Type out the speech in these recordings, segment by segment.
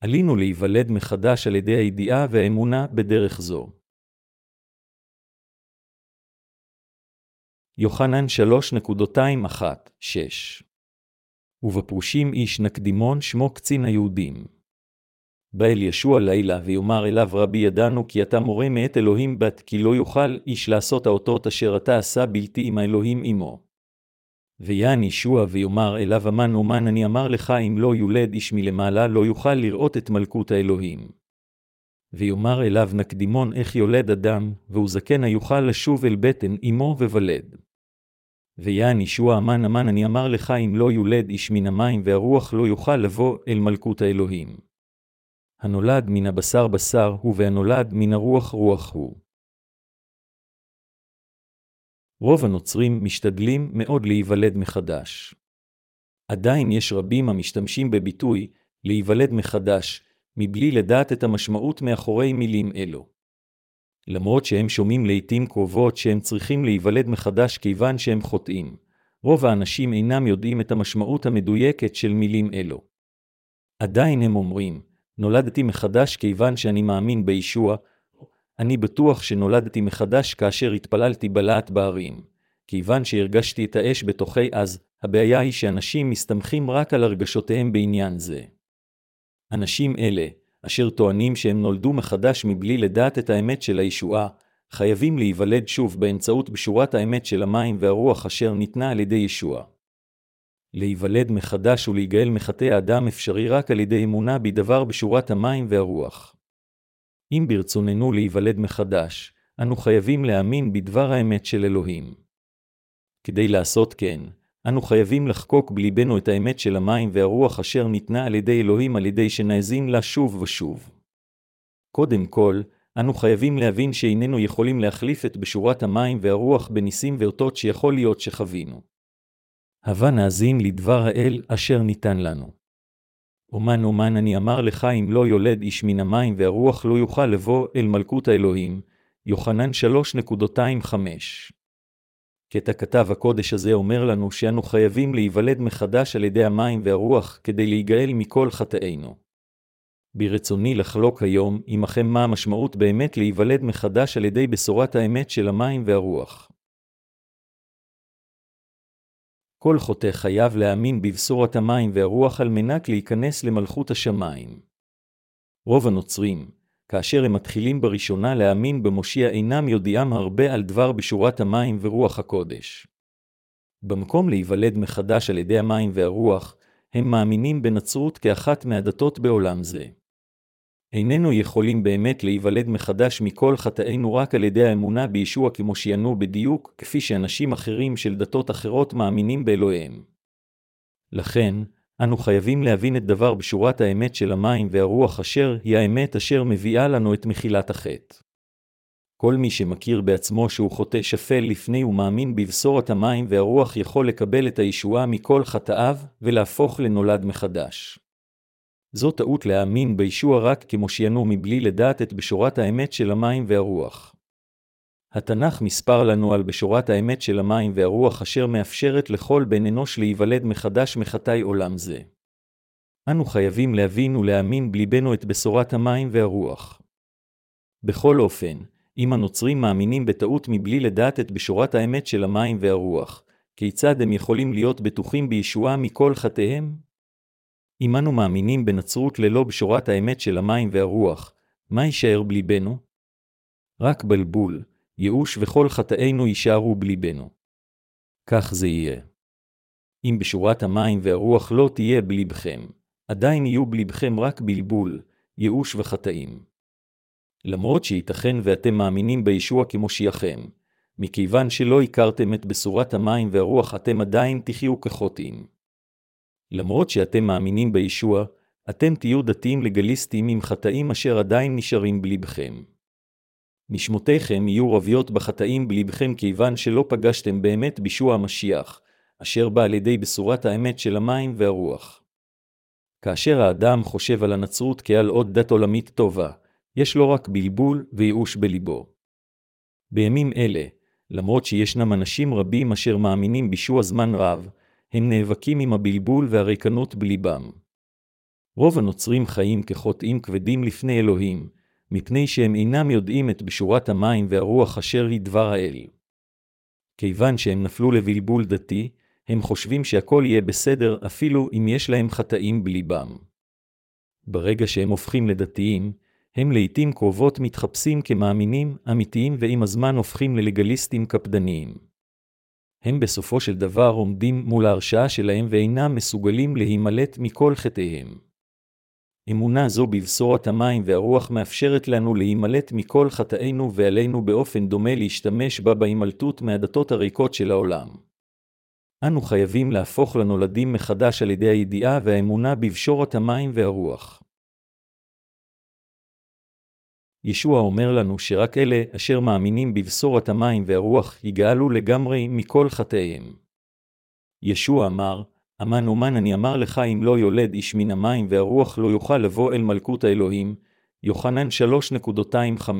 עלינו להיוולד מחדש על ידי הידיעה והאמונה בדרך זו. יוחנן 3.21-6 ובפרושים איש נקדימון שמו קצין היהודים. בא אל ישוע לילה, ויאמר אליו רבי ידענו כי אתה מורה מאת אלוהים בת, כי לא יוכל איש לעשות האותות אשר אתה עשה בלתי עם האלוהים עמו. ויען ישוע ויאמר אליו אמן אומן אני אמר לך אם לא יולד איש מלמעלה לא יוכל לראות את מלכות האלוהים. ויאמר אליו נקדימון איך יולד אדם, והוא זקן היוכל לשוב אל בטן אמו וולד. ויען ישוע אמן אמן אני אמר לך אם לא יולד איש מן המים והרוח לא יוכל לבוא אל מלכות האלוהים. הנולד מן הבשר בשר הוא והנולד מן הרוח רוח הוא. רוב הנוצרים משתדלים מאוד להיוולד מחדש. עדיין יש רבים המשתמשים בביטוי להיוולד מחדש, מבלי לדעת את המשמעות מאחורי מילים אלו. למרות שהם שומעים לעתים קרובות שהם צריכים להיוולד מחדש כיוון שהם חוטאים, רוב האנשים אינם יודעים את המשמעות המדויקת של מילים אלו. עדיין הם אומרים, נולדתי מחדש כיוון שאני מאמין בישוע, אני בטוח שנולדתי מחדש כאשר התפללתי בלהט בהרים. כיוון שהרגשתי את האש בתוכי אז, הבעיה היא שאנשים מסתמכים רק על הרגשותיהם בעניין זה. אנשים אלה, אשר טוענים שהם נולדו מחדש מבלי לדעת את האמת של הישועה, חייבים להיוולד שוב באמצעות בשורת האמת של המים והרוח אשר ניתנה על ידי ישוע. להיוולד מחדש ולהיגאל מחטאי האדם אפשרי רק על ידי אמונה בדבר בשורת המים והרוח. אם ברצוננו להיוולד מחדש, אנו חייבים להאמין בדבר האמת של אלוהים. כדי לעשות כן, אנו חייבים לחקוק בליבנו את האמת של המים והרוח אשר ניתנה על ידי אלוהים על ידי שנאזין לה שוב ושוב. קודם כל, אנו חייבים להבין שאיננו יכולים להחליף את בשורת המים והרוח בניסים ואותות שיכול להיות שחווינו. הבה נאזין לדבר האל אשר ניתן לנו. אומן אומן אני אמר לך אם לא יולד איש מן המים והרוח לא יוכל לבוא אל מלכות האלוהים, יוחנן 3.25 קטע כתב הקודש הזה אומר לנו שאנו חייבים להיוולד מחדש על ידי המים והרוח כדי להיגאל מכל חטאינו. ברצוני לחלוק היום עמכם מה המשמעות באמת להיוולד מחדש על ידי בשורת האמת של המים והרוח. כל חוטא חייב להאמין בבשורת המים והרוח על מנת להיכנס למלכות השמיים. רוב הנוצרים, כאשר הם מתחילים בראשונה להאמין במושיע אינם יודעים הרבה על דבר בשורת המים ורוח הקודש. במקום להיוולד מחדש על ידי המים והרוח, הם מאמינים בנצרות כאחת מהדתות בעולם זה. איננו יכולים באמת להיוולד מחדש מכל חטאינו רק על ידי האמונה בישוע כמושיינו בדיוק, כפי שאנשים אחרים של דתות אחרות מאמינים באלוהיהם. לכן, אנו חייבים להבין את דבר בשורת האמת של המים והרוח אשר היא האמת אשר מביאה לנו את מחילת החטא. כל מי שמכיר בעצמו שהוא חוטא שפל לפני ומאמין בבשורת המים והרוח יכול לקבל את הישועה מכל חטאיו ולהפוך לנולד מחדש. זו טעות להאמין בישוע רק כמושיינו מבלי לדעת את בשורת האמת של המים והרוח. התנ"ך מספר לנו על בשורת האמת של המים והרוח אשר מאפשרת לכל בן אנוש להיוולד מחדש מחטאי עולם זה. אנו חייבים להבין ולהאמין בליבנו את בשורת המים והרוח. בכל אופן, אם הנוצרים מאמינים בטעות מבלי לדעת את בשורת האמת של המים והרוח, כיצד הם יכולים להיות בטוחים בישועה מכל חטאיהם? אם אנו מאמינים בנצרות ללא בשורת האמת של המים והרוח, מה יישאר בליבנו? רק בלבול, ייאוש וכל חטאינו יישארו בליבנו. כך זה יהיה. אם בשורת המים והרוח לא תהיה בליבכם, עדיין יהיו בליבכם רק בלבול, ייאוש וחטאים. למרות שייתכן ואתם מאמינים בישוע כמושיעכם, מכיוון שלא הכרתם את בשורת המים והרוח אתם עדיין תחיו כחוטאים. למרות שאתם מאמינים בישוע, אתם תהיו דתיים לגליסטים עם חטאים אשר עדיין נשארים בלבכם. נשמותיכם יהיו רביות בחטאים בלבכם כיוון שלא פגשתם באמת בישוע המשיח, אשר בא על ידי בשורת האמת של המים והרוח. כאשר האדם חושב על הנצרות כעל עוד דת עולמית טובה, יש לו רק בלבול וייאוש בליבו. בימים אלה, למרות שישנם אנשים רבים אשר מאמינים בישוע זמן רב, הם נאבקים עם הבלבול והריקנות בליבם. רוב הנוצרים חיים כחוטאים כבדים לפני אלוהים, מפני שהם אינם יודעים את בשורת המים והרוח אשר היא דבר האל. כיוון שהם נפלו לבלבול דתי, הם חושבים שהכל יהיה בסדר אפילו אם יש להם חטאים בליבם. ברגע שהם הופכים לדתיים, הם לעתים קרובות מתחפשים כמאמינים אמיתיים ועם הזמן הופכים ללגליסטים קפדניים. הם בסופו של דבר עומדים מול ההרשעה שלהם ואינם מסוגלים להימלט מכל חטאיהם. אמונה זו בבשורת המים והרוח מאפשרת לנו להימלט מכל חטאינו ועלינו באופן דומה להשתמש בה בהימלטות מהדתות הריקות של העולם. אנו חייבים להפוך לנולדים מחדש על ידי הידיעה והאמונה בבשורת המים והרוח. ישוע אומר לנו שרק אלה אשר מאמינים בבשורת המים והרוח יגאלו לגמרי מכל חטאיהם. ישוע אמר, אמן אומן אני אמר לך אם לא יולד איש מן המים והרוח לא יוכל לבוא אל מלכות האלוהים, יוחנן 3.25.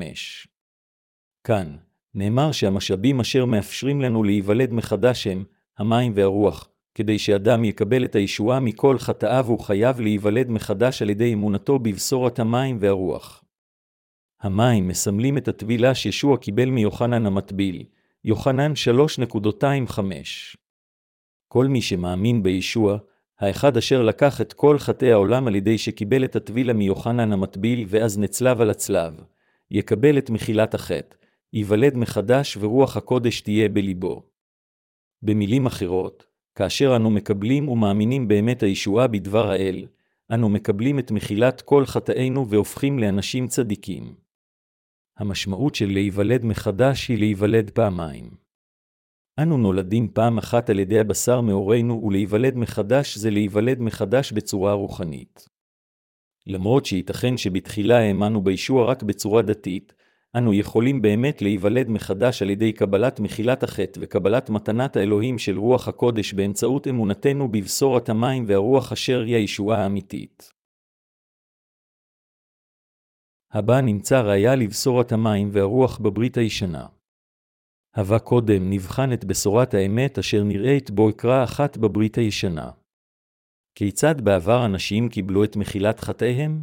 כאן, נאמר שהמשאבים אשר מאפשרים לנו להיוולד מחדש הם המים והרוח, כדי שאדם יקבל את הישועה מכל חטאיו הוא חייב להיוולד מחדש על ידי אמונתו בבשורת המים והרוח. המים מסמלים את הטבילה שישוע קיבל מיוחנן המטביל, יוחנן 3.25. כל מי שמאמין בישוע, האחד אשר לקח את כל חטאי העולם על ידי שקיבל את הטבילה מיוחנן המטביל ואז נצלב על הצלב, יקבל את מחילת החטא, ייוולד מחדש ורוח הקודש תהיה בליבו. במילים אחרות, כאשר אנו מקבלים ומאמינים באמת הישועה בדבר האל, אנו מקבלים את מחילת כל חטאינו והופכים לאנשים צדיקים. המשמעות של להיוולד מחדש היא להיוולד פעמיים. אנו נולדים פעם אחת על ידי הבשר מהורינו, ולהיוולד מחדש זה להיוולד מחדש בצורה רוחנית. למרות שייתכן שבתחילה האמנו בישוע רק בצורה דתית, אנו יכולים באמת להיוולד מחדש על ידי קבלת מחילת החטא וקבלת מתנת האלוהים של רוח הקודש באמצעות אמונתנו בבשורת המים והרוח אשר היא הישועה האמיתית. הבא נמצא ראיה לבשורת המים והרוח בברית הישנה. הווה קודם נבחן את בשורת האמת אשר נראית בו אקרא אחת בברית הישנה. כיצד בעבר אנשים קיבלו את מחילת חטאיהם?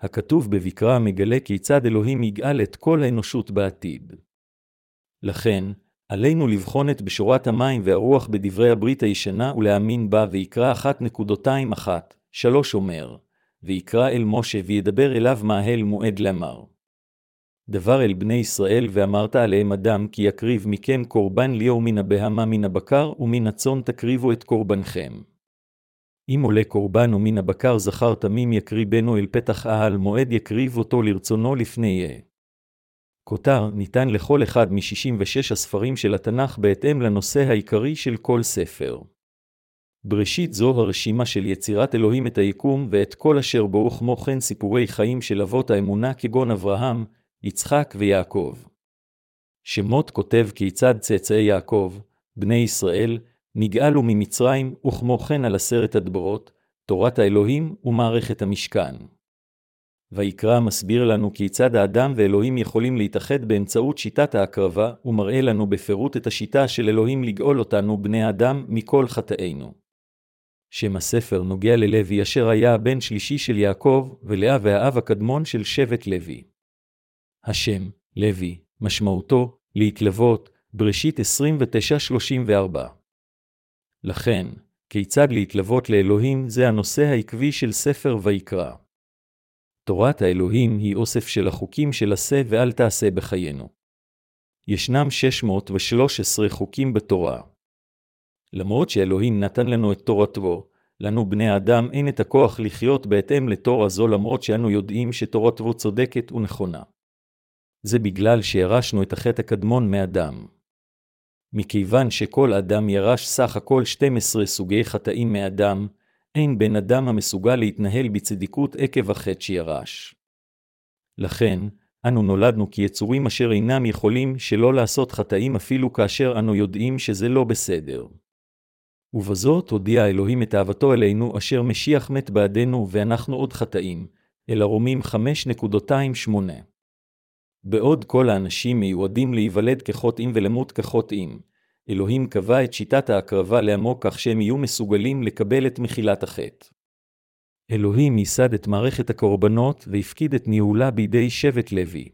הכתוב בבקרה מגלה כיצד אלוהים יגאל את כל האנושות בעתיד. לכן, עלינו לבחון את בשורת המים והרוח בדברי הברית הישנה ולהאמין בה ויקרא אחת נקודותיים אחת, שלוש אומר, ויקרא אל משה וידבר אליו מאהל מועד לאמר. דבר אל בני ישראל ואמרת עליהם אדם כי יקריב מכם קורבן ליאור מן הבהמה מן הבקר ומן הצאן תקריבו את קורבנכם. אם עולה קורבן או מן הבקר זכר תמים יקריבנו אל פתח אהל מועד יקריב אותו לרצונו לפני יהיה. כותר ניתן לכל אחד מ-66 הספרים של התנ"ך בהתאם לנושא העיקרי של כל ספר. בראשית זו הרשימה של יצירת אלוהים את היקום ואת כל אשר בו וכמו כן סיפורי חיים של אבות האמונה כגון אברהם, יצחק ויעקב. שמות כותב כיצד צאצאי יעקב, בני ישראל, נגאלו ממצרים, וכמו כן על עשרת הדברות, תורת האלוהים ומערכת המשכן. ויקרא מסביר לנו כיצד האדם ואלוהים יכולים להתאחד באמצעות שיטת ההקרבה, ומראה לנו בפירוט את השיטה של אלוהים לגאול אותנו, בני האדם, מכל חטאינו. שם הספר נוגע ללוי אשר היה הבן שלישי של יעקב, ולאה והאב הקדמון של שבט לוי. השם, לוי, משמעותו, להתלוות, בראשית 29-34. לכן, כיצד להתלוות לאלוהים זה הנושא העקבי של ספר ויקרא. תורת האלוהים היא אוסף של החוקים של עשה ואל תעשה בחיינו. ישנם 613 חוקים בתורה. למרות שאלוהים נתן לנו את תורתו, לנו בני האדם אין את הכוח לחיות בהתאם לתורה זו למרות שאנו יודעים שתורתו צודקת ונכונה. זה בגלל שירשנו את החטא הקדמון מאדם. מכיוון שכל אדם ירש סך הכל 12 סוגי חטאים מאדם, אין בן אדם המסוגל להתנהל בצדיקות עקב החטא שירש. לכן, אנו נולדנו כיצורים אשר אינם יכולים שלא לעשות חטאים אפילו כאשר אנו יודעים שזה לא בסדר. ובזאת הודיע אלוהים את אהבתו אלינו אשר משיח מת בעדנו ואנחנו עוד חטאים, אל הרומים 5.28. בעוד כל האנשים מיועדים להיוולד כחוטאים ולמות כחוטאים, אלוהים קבע את שיטת ההקרבה לעמו כך שהם יהיו מסוגלים לקבל את מחילת החטא. אלוהים ייסד את מערכת הקורבנות והפקיד את ניהולה בידי שבט לוי.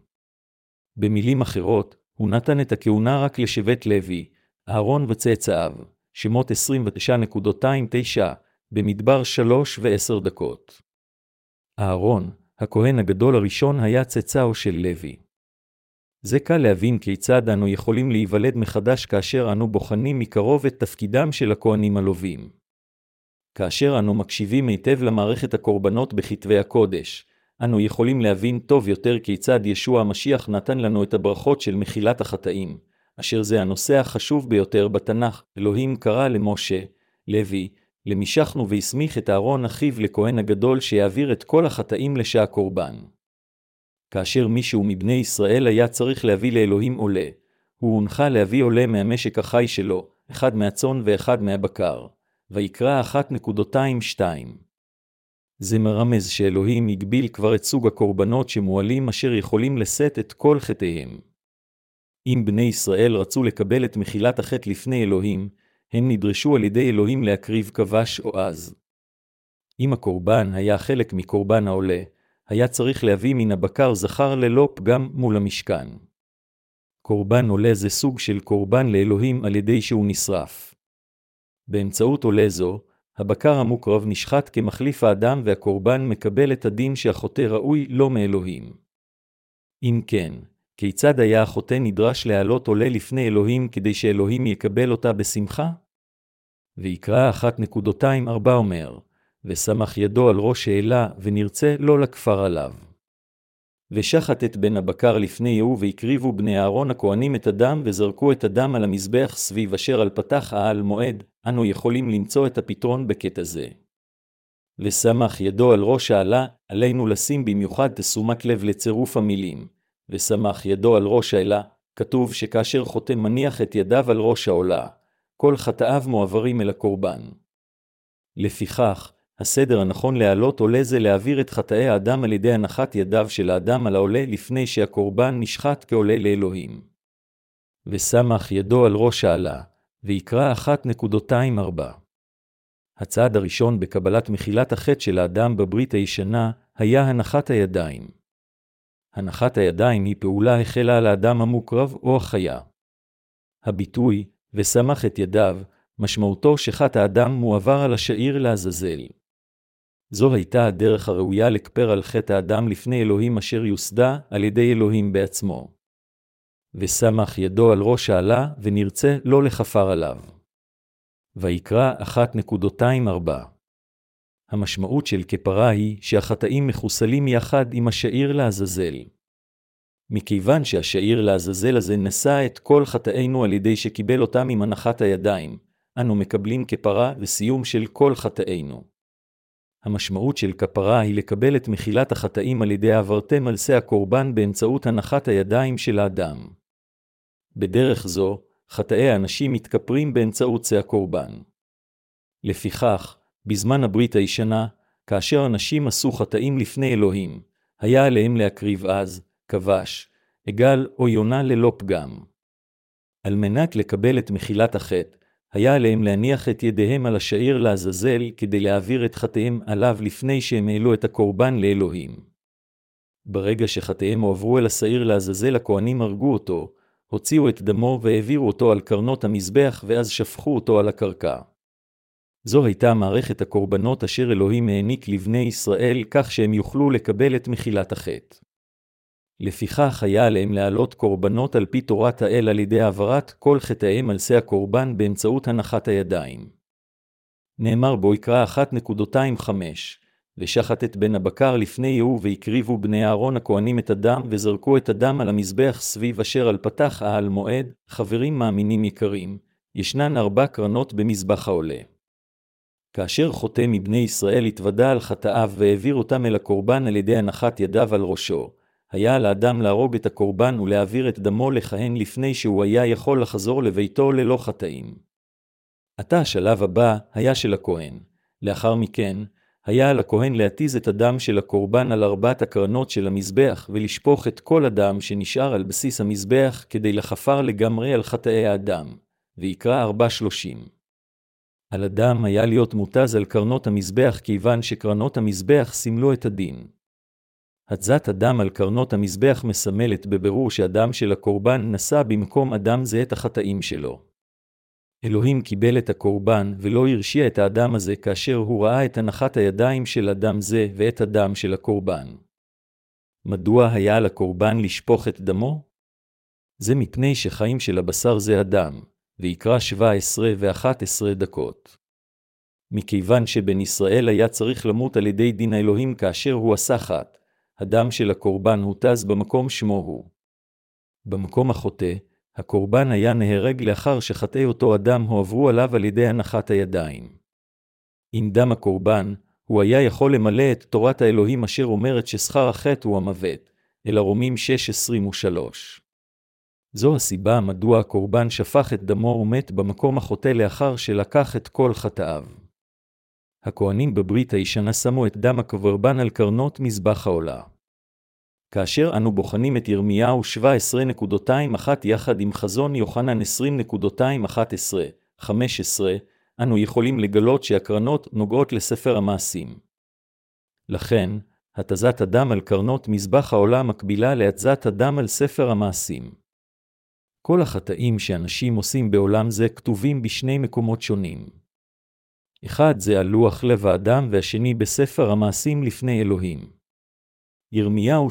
במילים אחרות, הוא נתן את הכהונה רק לשבט לוי, אהרון וצאצאיו, שמות 29.29, במדבר שלוש ועשר דקות. אהרון, הכהן הגדול הראשון היה צאצאו של לוי. זה קל להבין כיצד אנו יכולים להיוולד מחדש כאשר אנו בוחנים מקרוב את תפקידם של הכהנים הלווים. כאשר אנו מקשיבים היטב למערכת הקורבנות בכתבי הקודש, אנו יכולים להבין טוב יותר כיצד ישוע המשיח נתן לנו את הברכות של מחילת החטאים, אשר זה הנושא החשוב ביותר בתנ"ך. אלוהים קרא למשה, לוי, למשכנו והסמיך את אהרון אחיו לכהן הגדול שיעביר את כל החטאים לשעה קורבן. כאשר מישהו מבני ישראל היה צריך להביא לאלוהים עולה, הוא הונחה להביא עולה מהמשק החי שלו, אחד מהצאן ואחד מהבקר. ויקרא 1.22. זה מרמז שאלוהים הגביל כבר את סוג הקורבנות שמועלים אשר יכולים לשאת את כל חטאיהם. אם בני ישראל רצו לקבל את מחילת החטא לפני אלוהים, הם נדרשו על ידי אלוהים להקריב כבש או עז. אם הקורבן היה חלק מקורבן העולה, היה צריך להביא מן הבקר זכר ללא פגם מול המשכן. קורבן עולה זה סוג של קורבן לאלוהים על ידי שהוא נשרף. באמצעות עולה זו, הבקר המוקרב נשחט כמחליף האדם והקורבן מקבל את הדין שהחוטא ראוי לא מאלוהים. אם כן, כיצד היה החוטא נדרש להעלות עולה לפני אלוהים כדי שאלוהים יקבל אותה בשמחה? ויקרא 1.24 אומר, ושמח ידו על ראש העלה, ונרצה לא לכפר עליו. ושחט את בן הבקר לפני יהוא, והקריבו בני אהרון הכהנים את הדם, וזרקו את הדם על המזבח סביב אשר על פתח העל מועד, אנו יכולים למצוא את הפתרון בקטע זה. ושמח ידו על ראש העלה, עלינו לשים במיוחד תשומת לב לצירוף המילים. ושמח ידו על ראש העלה, כתוב שכאשר חוטא מניח את ידיו על ראש העולה, כל חטאיו מועברים אל הקורבן. לפיכך, הסדר הנכון להעלות עולה זה להעביר את חטאי האדם על ידי הנחת ידיו של האדם על העולה לפני שהקורבן נשחט כעולה לאלוהים. ושמח ידו על ראש העלה, ויקרא 1.24. הצעד הראשון בקבלת מחילת החטא של האדם בברית הישנה היה הנחת הידיים. הנחת הידיים היא פעולה החלה על האדם המוקרב או החיה. הביטוי, ושמח את ידיו, משמעותו שחת האדם מועבר על השעיר לעזאזל. זו הייתה הדרך הראויה לכפר על חטא האדם לפני אלוהים אשר יוסדה על ידי אלוהים בעצמו. ושמח ידו על ראש העלה, ונרצה לא לכפר עליו. ויקרא 1.24 המשמעות של כפרה היא שהחטאים מחוסלים יחד עם השעיר לעזאזל. מכיוון שהשעיר לעזאזל הזה נשא את כל חטאינו על ידי שקיבל אותם עם הנחת הידיים, אנו מקבלים כפרה וסיום של כל חטאינו. המשמעות של כפרה היא לקבל את מחילת החטאים על ידי העברתם על שא הקורבן באמצעות הנחת הידיים של האדם. בדרך זו, חטאי האנשים מתכפרים באמצעות שא הקורבן. לפיכך, בזמן הברית הישנה, כאשר אנשים עשו חטאים לפני אלוהים, היה עליהם להקריב אז, כבש, עגל או יונה ללא פגם. על מנת לקבל את מחילת החטא, היה עליהם להניח את ידיהם על השעיר לעזאזל כדי להעביר את חטאיהם עליו לפני שהם העלו את הקורבן לאלוהים. ברגע שחטאיהם הועברו אל השעיר לעזאזל, הכהנים הרגו אותו, הוציאו את דמו והעבירו אותו על קרנות המזבח ואז שפכו אותו על הקרקע. זו הייתה מערכת הקורבנות אשר אלוהים העניק לבני ישראל כך שהם יוכלו לקבל את מחילת החטא. לפיכך היה עליהם להעלות קורבנות על פי תורת האל על ידי העברת כל חטאיהם על שא הקורבן באמצעות הנחת הידיים. נאמר בו יקרא 1.25 ושחט את בן הבקר לפני יהוא והקריבו בני אהרון הכהנים את הדם וזרקו את הדם על המזבח סביב אשר על פתח העל מועד, חברים מאמינים יקרים, ישנן ארבע קרנות במזבח העולה. כאשר חוטא מבני ישראל התוודה על חטאיו והעביר אותם אל הקורבן על ידי הנחת ידיו על ראשו, היה על האדם להרוג את הקורבן ולהעביר את דמו לכהן לפני שהוא היה יכול לחזור לביתו ללא חטאים. עתה השלב הבא היה של הכהן. לאחר מכן, היה על הכהן להתיז את הדם של הקורבן על ארבעת הקרנות של המזבח, ולשפוך את כל הדם שנשאר על בסיס המזבח כדי לכפר לגמרי על חטאי האדם. ויקרא ארבע שלושים. על אדם היה להיות מותז על קרנות המזבח כיוון שקרנות המזבח סימלו את הדין. התזת הדם על קרנות המזבח מסמלת בבירור שהדם של הקורבן נשא במקום אדם זה את החטאים שלו. אלוהים קיבל את הקורבן ולא הרשיע את האדם הזה כאשר הוא ראה את הנחת הידיים של אדם זה ואת הדם של הקורבן. מדוע היה על הקורבן לשפוך את דמו? זה מפני שחיים של הבשר זה הדם, ויקרא 17 ו-11 דקות. מכיוון שבן ישראל היה צריך למות על ידי דין האלוהים כאשר הוא עשה חת, הדם של הקורבן הותז במקום שמו הוא. במקום החוטא, הקורבן היה נהרג לאחר שחטאי אותו אדם הועברו עליו על ידי הנחת הידיים. עם דם הקורבן, הוא היה יכול למלא את תורת האלוהים אשר אומרת ששכר החטא הוא המוות, אל הרומים 6.23. זו הסיבה מדוע הקורבן שפך את דמו ומת במקום החוטא לאחר שלקח את כל חטאיו. הכהנים בברית הישנה שמו את דם הקברבן על קרנות מזבח העולה. כאשר אנו בוחנים את ירמיהו 17.21 יחד עם חזון יוחנן 20.11-15, אנו יכולים לגלות שהקרנות נוגעות לספר המעשים. לכן, התזת הדם על קרנות מזבח העולה מקבילה להתזת הדם על ספר המעשים. כל החטאים שאנשים עושים בעולם זה כתובים בשני מקומות שונים. אחד זה על לוח לב האדם והשני בספר המעשים לפני אלוהים. ירמיהו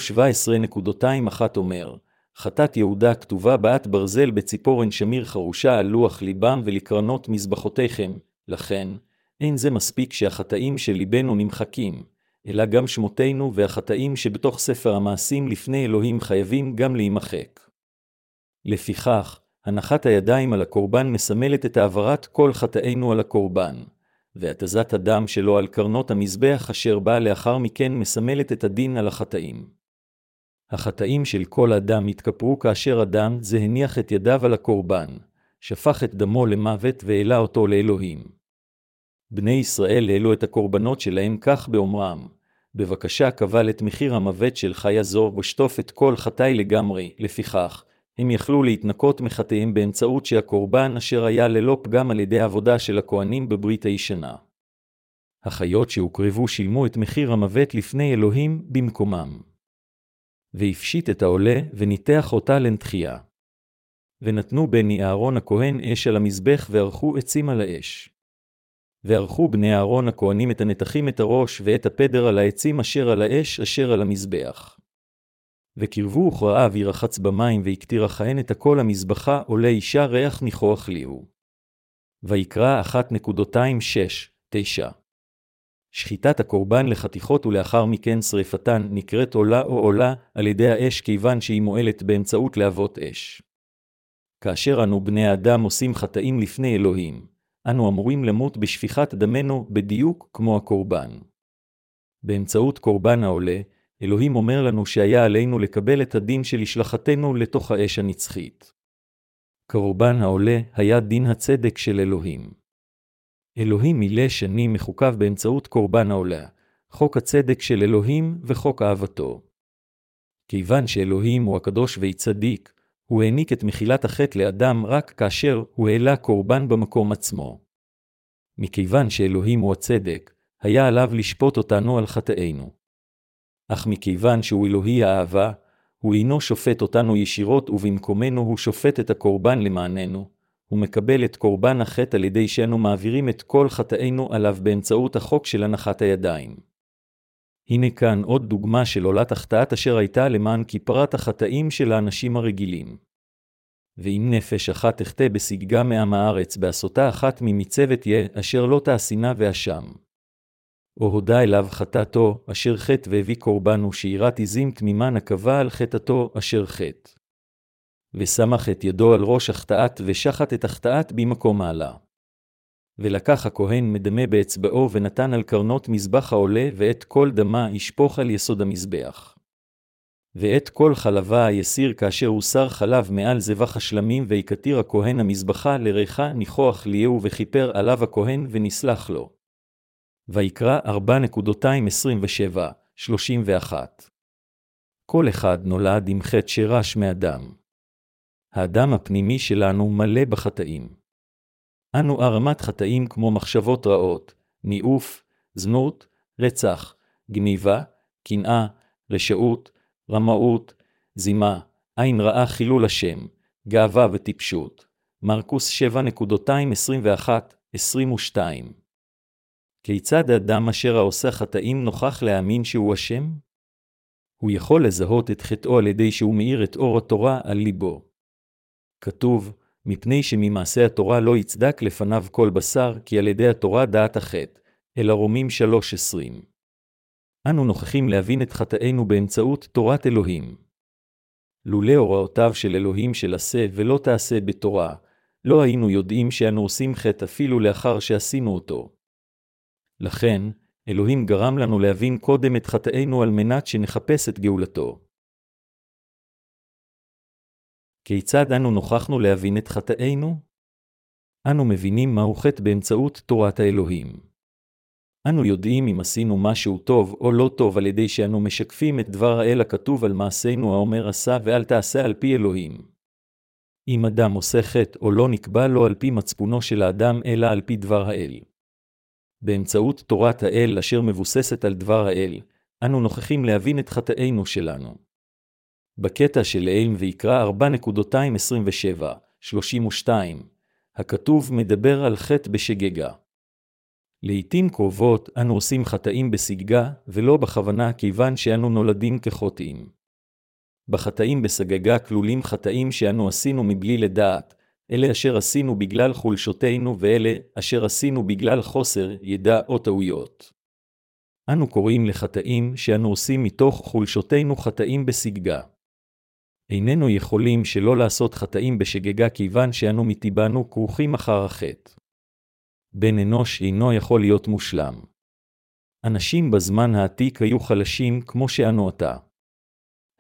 17.21 אומר, חטאת יהודה כתובה בעת ברזל בציפורן שמיר חרושה על לוח ליבם ולקרנות מזבחותיכם, לכן, אין זה מספיק שהחטאים של ליבנו נמחקים, אלא גם שמותינו והחטאים שבתוך ספר המעשים לפני אלוהים חייבים גם להימחק. לפיכך, הנחת הידיים על הקורבן מסמלת את העברת כל חטאינו על הקורבן, והתזת הדם שלו על קרנות המזבח אשר באה לאחר מכן מסמלת את הדין על החטאים. החטאים של כל אדם התכפרו כאשר אדם זה הניח את ידיו על הקורבן, שפך את דמו למוות והעלה אותו לאלוהים. בני ישראל העלו את הקורבנות שלהם כך באומרם, בבקשה קבל את מחיר המוות של חיה זו ושטוף את כל חטאי לגמרי, לפיכך, הם יכלו להתנקות מחטאיהם באמצעות שהקורבן אשר היה ללא פגם על ידי העבודה של הכהנים בברית הישנה. החיות שהוקרבו שילמו את מחיר המוות לפני אלוהים במקומם. והפשיט את העולה וניתח אותה לנתחייה. ונתנו בני אהרון הכהן אש על המזבח וערכו עצים על האש. וערכו בני אהרון הכהנים את הנתחים את הראש ואת הפדר על העצים אשר על האש אשר על המזבח. וקרבו וכרעיו ירחץ במים והקטיר הכהן את הכל המזבחה עולה אישה ריח ניחוח ליהו. ויקרא 1.26-9 שחיטת הקורבן לחתיכות ולאחר מכן שרפתן נקראת עולה או עולה על ידי האש כיוון שהיא מועלת באמצעות להבות אש. כאשר אנו בני האדם עושים חטאים לפני אלוהים, אנו אמורים למות בשפיכת דמנו בדיוק כמו הקורבן. באמצעות קורבן העולה, אלוהים אומר לנו שהיה עלינו לקבל את הדין של השלכתנו לתוך האש הנצחית. קורבן העולה היה דין הצדק של אלוהים. אלוהים מילא שנים מחוקיו באמצעות קורבן העולה, חוק הצדק של אלוהים וחוק אהבתו. כיוון שאלוהים הוא הקדוש צדיק, הוא העניק את מחילת החטא לאדם רק כאשר הוא העלה קורבן במקום עצמו. מכיוון שאלוהים הוא הצדק, היה עליו לשפוט אותנו על חטאינו. אך מכיוון שהוא אלוהי האהבה, הוא אינו שופט אותנו ישירות ובמקומנו הוא שופט את הקורבן למעננו, הוא מקבל את קורבן החטא על ידי שאנו מעבירים את כל חטאינו עליו באמצעות החוק של הנחת הידיים. הנה כאן עוד דוגמה של עולת החטאת אשר הייתה למען כיפרת החטאים של האנשים הרגילים. ואם נפש אחת תחטא בסגגה מעם הארץ בעשותה אחת ממצבת יה, אשר לא תעשינה ואשם. או הודה אליו חטאתו, אשר חטא והביא קורבן ושאירת עזים תמימה נקבה על חטאתו, אשר חטא. וסמך את ידו על ראש החטאת, ושחט את החטאת במקום מעלה. ולקח הכהן מדמה באצבעו, ונתן על קרנות מזבח העולה, ואת כל דמה ישפוך על יסוד המזבח. ואת כל חלבה יסיר כאשר הוסר חלב מעל זבח השלמים, ויקטיר הכהן המזבחה לריחה ניחוח ליהו, וכיפר עליו הכהן, ונסלח לו. ויקרא 4.27-31 כל אחד נולד עם חטא שרש מאדם. האדם הפנימי שלנו מלא בחטאים. אנו ערמת חטאים כמו מחשבות רעות, ניאוף, זנות, רצח, גניבה, קנאה, רשעות, רמאות, זימה, עין רעה חילול השם, גאווה וטיפשות. מרקוס 7.21-22 כיצד אדם אשר העושה חטאים נוכח להאמין שהוא אשם? הוא יכול לזהות את חטאו על ידי שהוא מאיר את אור התורה על ליבו. כתוב, מפני שממעשה התורה לא יצדק לפניו כל בשר, כי על ידי התורה דעת החטא, אלא רומים 3.20. אנו נוכחים להבין את חטאינו באמצעות תורת אלוהים. לולא הוראותיו של אלוהים של עשה ולא תעשה בתורה, לא היינו יודעים שאנו עושים חטא אפילו לאחר שעשינו אותו. לכן, אלוהים גרם לנו להבין קודם את חטאינו על מנת שנחפש את גאולתו. כיצד אנו נוכחנו להבין את חטאינו? אנו מבינים מהו חטא באמצעות תורת האלוהים. אנו יודעים אם עשינו משהו טוב או לא טוב על ידי שאנו משקפים את דבר האל הכתוב על מעשינו האומר עשה ואל תעשה על פי אלוהים. אם אדם עושה חטא או לא נקבע לו על פי מצפונו של האדם אלא על פי דבר האל. באמצעות תורת האל אשר מבוססת על דבר האל, אנו נוכחים להבין את חטאינו שלנו. בקטע של אל ויקרא 4.27-32, הכתוב מדבר על חטא בשגגה. לעתים קרובות אנו עושים חטאים בסגגה, ולא בכוונה כיוון שאנו נולדים כחוטאים. בחטאים בסגגה כלולים חטאים שאנו עשינו מבלי לדעת, אלה אשר עשינו בגלל חולשותינו ואלה אשר עשינו בגלל חוסר ידע או טעויות. אנו קוראים לחטאים שאנו עושים מתוך חולשותינו חטאים בסגגה. איננו יכולים שלא לעשות חטאים בשגגה כיוון שאנו מטבענו כרוכים אחר החטא. בן אנוש אינו יכול להיות מושלם. אנשים בזמן העתיק היו חלשים כמו שאנו עתה.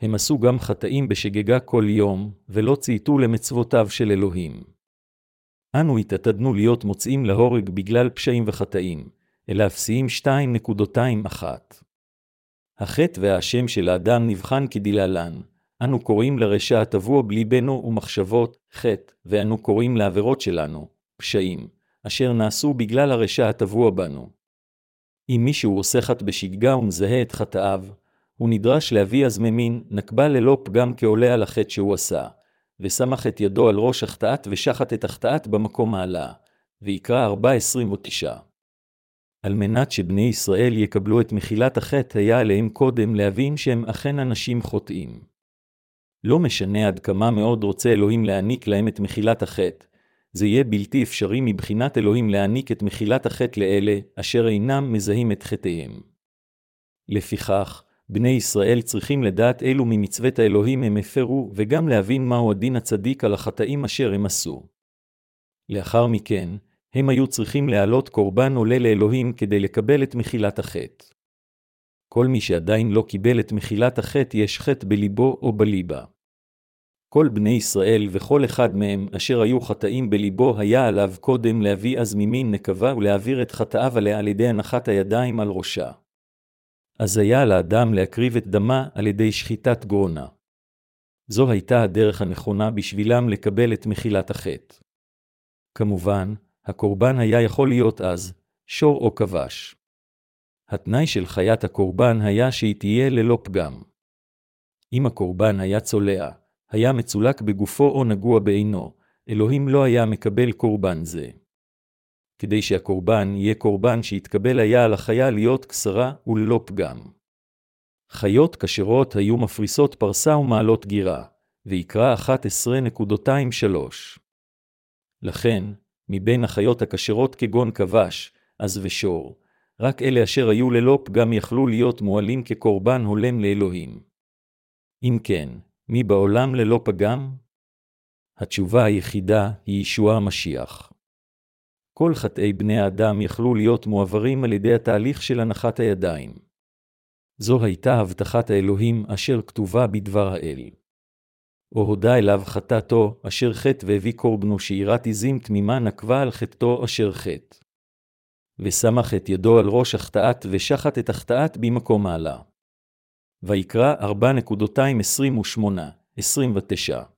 הם עשו גם חטאים בשגגה כל יום, ולא צייתו למצוותיו של אלוהים. אנו התעתדנו להיות מוצאים להורג בגלל פשעים וחטאים, אלא אפסיים 2.21. החטא והאשם של האדם נבחן כדלהלן, אנו קוראים לרשע הטבוע בליבנו ומחשבות, חטא, ואנו קוראים לעבירות שלנו, פשעים, אשר נעשו בגלל הרשע הטבוע בנו. אם מישהו עושה חטא בשגגה ומזהה את חטאיו, הוא נדרש להביא הזממין, נקבה ללא פגם כעולה על החטא שהוא עשה, וסמך את ידו על ראש החטאת ושחט את החטאת במקום מעלה, ויקרא 4.29. על מנת שבני ישראל יקבלו את מחילת החטא, היה עליהם קודם להבין שהם אכן אנשים חוטאים. לא משנה עד כמה מאוד רוצה אלוהים להעניק להם את מחילת החטא, זה יהיה בלתי אפשרי מבחינת אלוהים להעניק את מחילת החטא לאלה אשר אינם מזהים את חטאיהם. לפיכך, בני ישראל צריכים לדעת אילו ממצוות האלוהים הם הפרו, וגם להבין מהו הדין הצדיק על החטאים אשר הם עשו. לאחר מכן, הם היו צריכים להעלות קורבן עולה לאלוהים כדי לקבל את מחילת החטא. כל מי שעדיין לא קיבל את מחילת החטא יש חטא בליבו או בליבה. כל בני ישראל וכל אחד מהם אשר היו חטאים בליבו היה עליו קודם להביא אז ממין נקבה ולהעביר את חטאיו עליה על ידי הנחת הידיים על ראשה. אז היה על האדם להקריב את דמה על ידי שחיטת גרונה. זו הייתה הדרך הנכונה בשבילם לקבל את מחילת החטא. כמובן, הקורבן היה יכול להיות אז שור או כבש. התנאי של חיית הקורבן היה שהיא תהיה ללא פגם. אם הקורבן היה צולע, היה מצולק בגופו או נגוע בעינו, אלוהים לא היה מקבל קורבן זה. כדי שהקורבן יהיה קורבן שיתקבל היה על החיה להיות קסרה וללא פגם. חיות כשרות היו מפריסות פרסה ומעלות גירה, ויקרא 11.23. לכן, מבין החיות הכשרות כגון כבש, עז ושור, רק אלה אשר היו ללא פגם יכלו להיות מועלים כקורבן הולם לאלוהים. אם כן, מי בעולם ללא פגם? התשובה היחידה היא ישוע המשיח. כל חטאי בני האדם יכלו להיות מועברים על ידי התהליך של הנחת הידיים. זו הייתה הבטחת האלוהים אשר כתובה בדבר האל. או הודה אליו חטאתו, אשר חטא והביא קורבנו שירת עזים תמימה נקבה על חטאתו אשר חטא. וסמך את ידו על ראש החטאת ושחט את החטאת במקום מעלה. ויקרא 4.28-29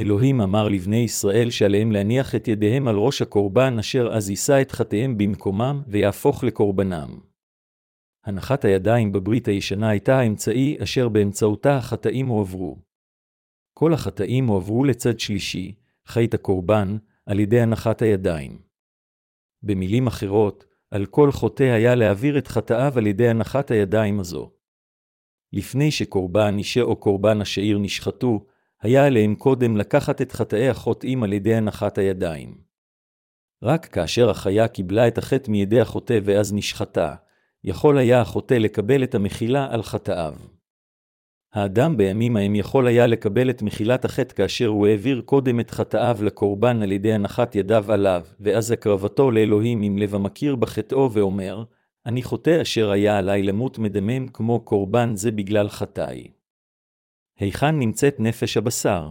אלוהים אמר לבני ישראל שעליהם להניח את ידיהם על ראש הקורבן אשר אז יישא את חטאיהם במקומם ויהפוך לקורבנם. הנחת הידיים בברית הישנה הייתה האמצעי אשר באמצעותה החטאים הועברו. כל החטאים הועברו לצד שלישי, חית הקורבן, על ידי הנחת הידיים. במילים אחרות, על כל חוטא היה להעביר את חטאיו על ידי הנחת הידיים הזו. לפני שקורבן אישה או קורבן השעיר נשחטו, היה עליהם קודם לקחת את חטאי החוטאים על ידי הנחת הידיים. רק כאשר החיה קיבלה את החטא מידי החוטא ואז נשחטה, יכול היה החוטא לקבל את המחילה על חטאיו. האדם בימים ההם יכול היה לקבל את מחילת החטא כאשר הוא העביר קודם את חטאיו לקורבן על ידי הנחת ידיו עליו, ואז הקרבתו לאלוהים עם לב המכיר בחטאו ואומר, אני חוטא אשר היה עלי למות מדמם כמו קורבן זה בגלל חטאי. היכן נמצאת נפש הבשר?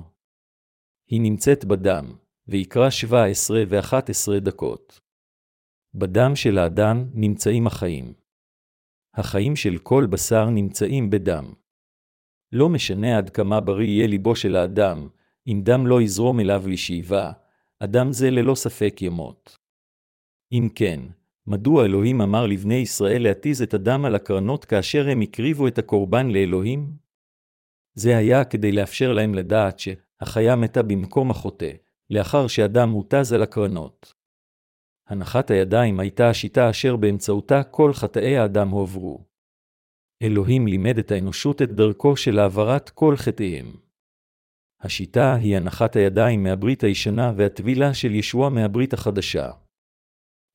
היא נמצאת בדם, ויקרא 17 ו-11 דקות. בדם של האדם נמצאים החיים. החיים של כל בשר נמצאים בדם. לא משנה עד כמה בריא יהיה ליבו של האדם, אם דם לא יזרום אליו לשאיבה, אדם זה ללא ספק ימות. אם כן, מדוע אלוהים אמר לבני ישראל להתיז את הדם על הקרנות כאשר הם הקריבו את הקורבן לאלוהים? זה היה כדי לאפשר להם לדעת שהחיה מתה במקום החוטא, לאחר שהדם הותז על הקרנות. הנחת הידיים הייתה השיטה אשר באמצעותה כל חטאי האדם הועברו. אלוהים לימד את האנושות את דרכו של העברת כל חטאיהם. השיטה היא הנחת הידיים מהברית הישנה והטבילה של ישוע מהברית החדשה.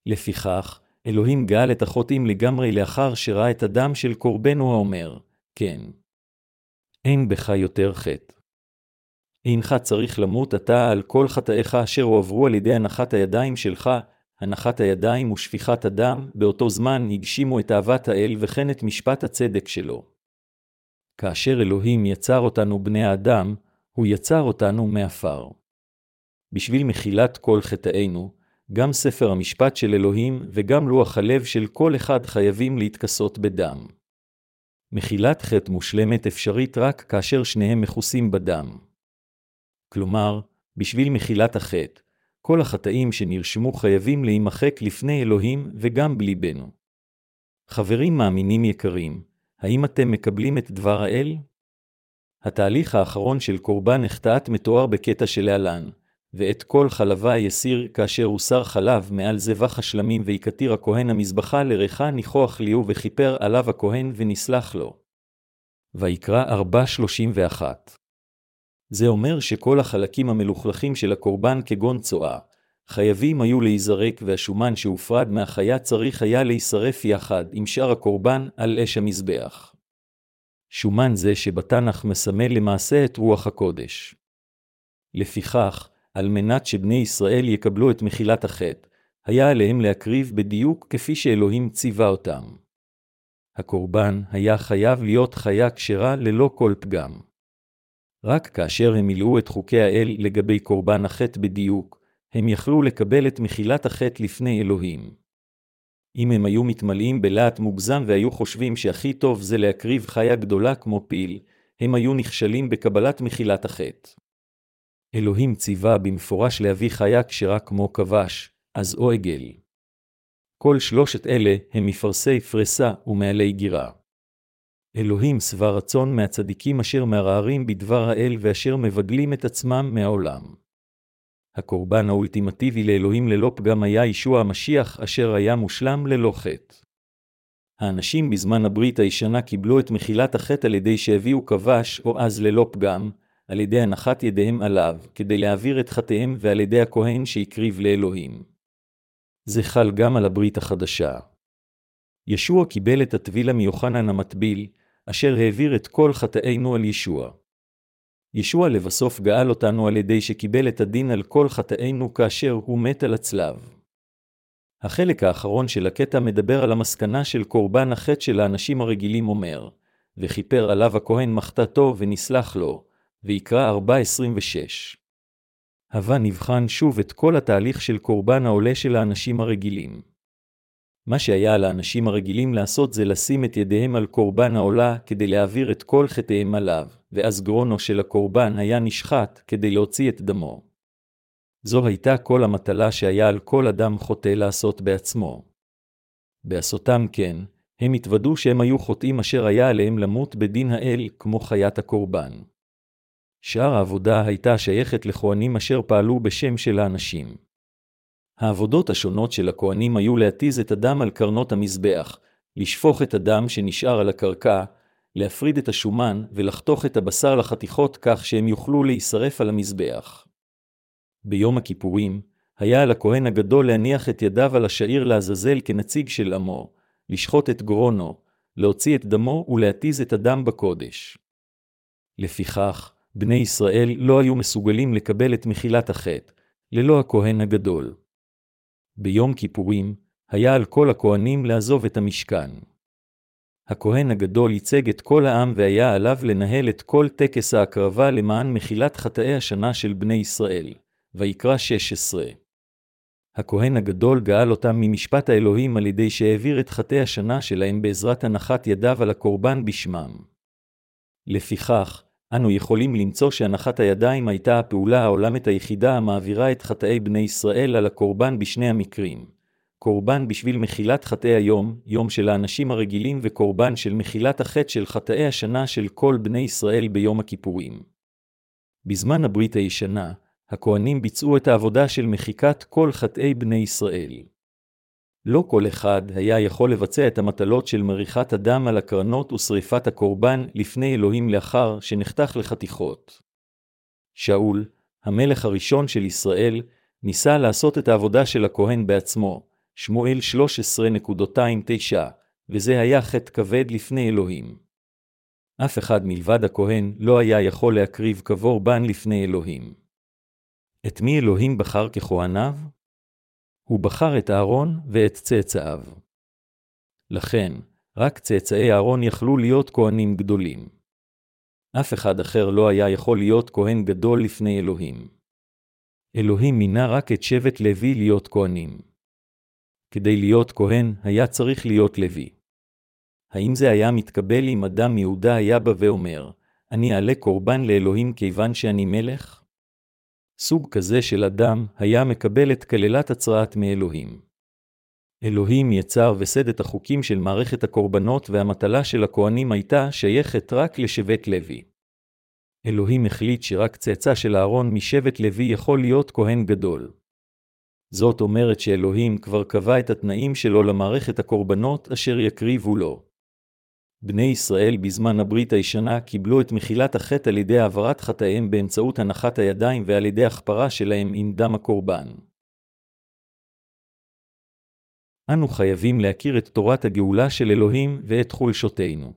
לפיכך, אלוהים גאל את החוטאים לגמרי לאחר שראה את הדם של קורבנו האומר, כן. אין בך יותר חטא. אינך צריך למות אתה על כל חטאיך אשר הועברו על ידי הנחת הידיים שלך, הנחת הידיים ושפיכת הדם, באותו זמן הגשימו את אהבת האל וכן את משפט הצדק שלו. כאשר אלוהים יצר אותנו בני האדם, הוא יצר אותנו מעפר. בשביל מחילת כל חטאינו, גם ספר המשפט של אלוהים וגם לוח הלב של כל אחד חייבים להתכסות בדם. מחילת חטא מושלמת אפשרית רק כאשר שניהם מכוסים בדם. כלומר, בשביל מחילת החטא, כל החטאים שנרשמו חייבים להימחק לפני אלוהים וגם בליבנו. חברים מאמינים יקרים, האם אתם מקבלים את דבר האל? התהליך האחרון של קורבן החטאת מתואר בקטע שלהלן, ואת כל חלבה יסיר כאשר הוסר חלב מעל זבח השלמים ויקטיר הכהן המזבחה לריחה ניחוח ליהו וכיפר עליו הכהן ונסלח לו. ויקרא 4.31 זה אומר שכל החלקים המלוכלכים של הקורבן כגון צואה, חייבים היו להיזרק והשומן שהופרד מהחיה צריך היה להישרף יחד עם שאר הקורבן על אש המזבח. שומן זה שבתנ"ך מסמל למעשה את רוח הקודש. לפיכך, על מנת שבני ישראל יקבלו את מחילת החטא, היה עליהם להקריב בדיוק כפי שאלוהים ציווה אותם. הקורבן היה חייב להיות חיה כשרה ללא כל פגם. רק כאשר הם מילאו את חוקי האל לגבי קורבן החטא בדיוק, הם יכלו לקבל את מחילת החטא לפני אלוהים. אם הם היו מתמלאים בלהט מוגזם והיו חושבים שהכי טוב זה להקריב חיה גדולה כמו פיל, הם היו נכשלים בקבלת מחילת החטא. אלוהים ציווה במפורש להביא חיה כשרה כמו כבש, אז או עגל. כל שלושת אלה הם מפרסי פרסה ומעלי גירה. אלוהים שבע רצון מהצדיקים אשר מערערים בדבר האל ואשר מבגלים את עצמם מהעולם. הקורבן האולטימטיבי לאלוהים ללא פגם היה ישוע המשיח אשר היה מושלם ללא חטא. האנשים בזמן הברית הישנה קיבלו את מחילת החטא על ידי שהביאו כבש או אז ללא פגם, על ידי הנחת ידיהם עליו, כדי להעביר את חטאיהם ועל ידי הכהן שהקריב לאלוהים. זה חל גם על הברית החדשה. ישוע קיבל את הטבילה מיוחנן המטביל, אשר העביר את כל חטאינו על ישוע. ישוע לבסוף גאל אותנו על ידי שקיבל את הדין על כל חטאינו כאשר הוא מת על הצלב. החלק האחרון של הקטע מדבר על המסקנה של קורבן החטא של האנשים הרגילים אומר, וכיפר עליו הכהן מחטאתו ונסלח לו, ויקרא 4.26. הווה נבחן שוב את כל התהליך של קורבן העולה של האנשים הרגילים. מה שהיה על האנשים הרגילים לעשות זה לשים את ידיהם על קורבן העולה כדי להעביר את כל חטאיהם עליו, ואז גרונו של הקורבן היה נשחט כדי להוציא את דמו. זו הייתה כל המטלה שהיה על כל אדם חוטא לעשות בעצמו. בעשותם כן, הם התוודו שהם היו חוטאים אשר היה עליהם למות בדין האל כמו חיית הקורבן. שאר העבודה הייתה שייכת לכהנים אשר פעלו בשם של האנשים. העבודות השונות של הכהנים היו להתיז את הדם על קרנות המזבח, לשפוך את הדם שנשאר על הקרקע, להפריד את השומן ולחתוך את הבשר לחתיכות כך שהם יוכלו להישרף על המזבח. ביום הכיפורים, היה על הכהן הגדול להניח את ידיו על השעיר לעזאזל כנציג של עמו, לשחוט את גרונו, להוציא את דמו ולהתיז את הדם בקודש. לפיכך, בני ישראל לא היו מסוגלים לקבל את מחילת החטא, ללא הכהן הגדול. ביום כיפורים, היה על כל הכהנים לעזוב את המשכן. הכהן הגדול ייצג את כל העם והיה עליו לנהל את כל טקס ההקרבה למען מחילת חטאי השנה של בני ישראל. ויקרא 16. הכהן הגדול גאל אותם ממשפט האלוהים על ידי שהעביר את חטאי השנה שלהם בעזרת הנחת ידיו על הקורבן בשמם. לפיכך, אנו יכולים למצוא שהנחת הידיים הייתה הפעולה העולמת היחידה המעבירה את חטאי בני ישראל על הקורבן בשני המקרים. קורבן בשביל מחילת חטאי היום, יום של האנשים הרגילים, וקורבן של מחילת החטא של חטאי השנה של כל בני ישראל ביום הכיפורים. בזמן הברית הישנה, הכהנים ביצעו את העבודה של מחיקת כל חטאי בני ישראל. לא כל אחד היה יכול לבצע את המטלות של מריחת הדם על הקרנות ושריפת הקורבן לפני אלוהים לאחר שנחתך לחתיכות. שאול, המלך הראשון של ישראל, ניסה לעשות את העבודה של הכהן בעצמו, שמואל 13.29, וזה היה חטא כבד לפני אלוהים. אף אחד מלבד הכהן לא היה יכול להקריב קורבן לפני אלוהים. את מי אלוהים בחר ככהניו? הוא בחר את אהרון ואת צאצאיו. לכן, רק צאצאי אהרון יכלו להיות כהנים גדולים. אף אחד אחר לא היה יכול להיות כהן גדול לפני אלוהים. אלוהים מינה רק את שבט לוי להיות כהנים. כדי להיות כהן, היה צריך להיות לוי. האם זה היה מתקבל אם אדם יהודה היה בא ואומר, אני אעלה קורבן לאלוהים כיוון שאני מלך? סוג כזה של אדם היה מקבל את כללת הצרעת מאלוהים. אלוהים יצר וסד את החוקים של מערכת הקורבנות והמטלה של הכהנים הייתה שייכת רק לשבט לוי. אלוהים החליט שרק צאצא של אהרון משבט לוי יכול להיות כהן גדול. זאת אומרת שאלוהים כבר קבע את התנאים שלו למערכת הקורבנות אשר יקריבו לו. בני ישראל בזמן הברית הישנה קיבלו את מחילת החטא על ידי העברת חטאיהם באמצעות הנחת הידיים ועל ידי הכפרה שלהם עם דם הקורבן. אנו חייבים להכיר את תורת הגאולה של אלוהים ואת חולשותינו.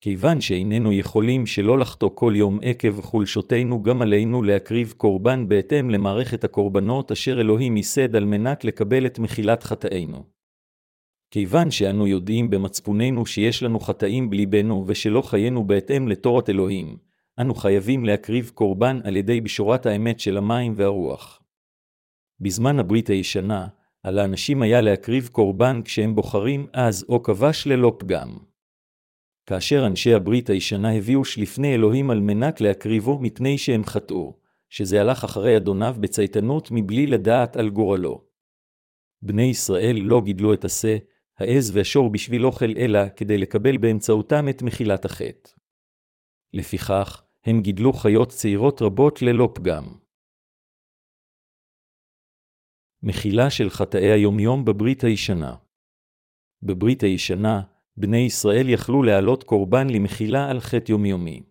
כיוון שאיננו יכולים שלא לחטוא כל יום עקב חולשותינו, גם עלינו להקריב קורבן בהתאם למערכת הקורבנות אשר אלוהים ייסד על מנת לקבל את מחילת חטאינו. כיוון שאנו יודעים במצפוננו שיש לנו חטאים בליבנו ושלא חיינו בהתאם לתורת אלוהים, אנו חייבים להקריב קורבן על ידי בשורת האמת של המים והרוח. בזמן הברית הישנה, על האנשים היה להקריב קורבן כשהם בוחרים אז או כבש ללא פגם. כאשר אנשי הברית הישנה הביאו שלפני אלוהים על מנת להקריבו מפני שהם חטאו, שזה הלך אחרי אדוניו בצייתנות מבלי לדעת על גורלו. בני ישראל לא גידלו את השה, העז והשור בשביל אוכל אלא כדי לקבל באמצעותם את מחילת החטא. לפיכך, הם גידלו חיות צעירות רבות ללא פגם. מחילה של חטאי היומיום בברית הישנה בברית הישנה, בני ישראל יכלו להעלות קורבן למחילה על חטא יומיומי.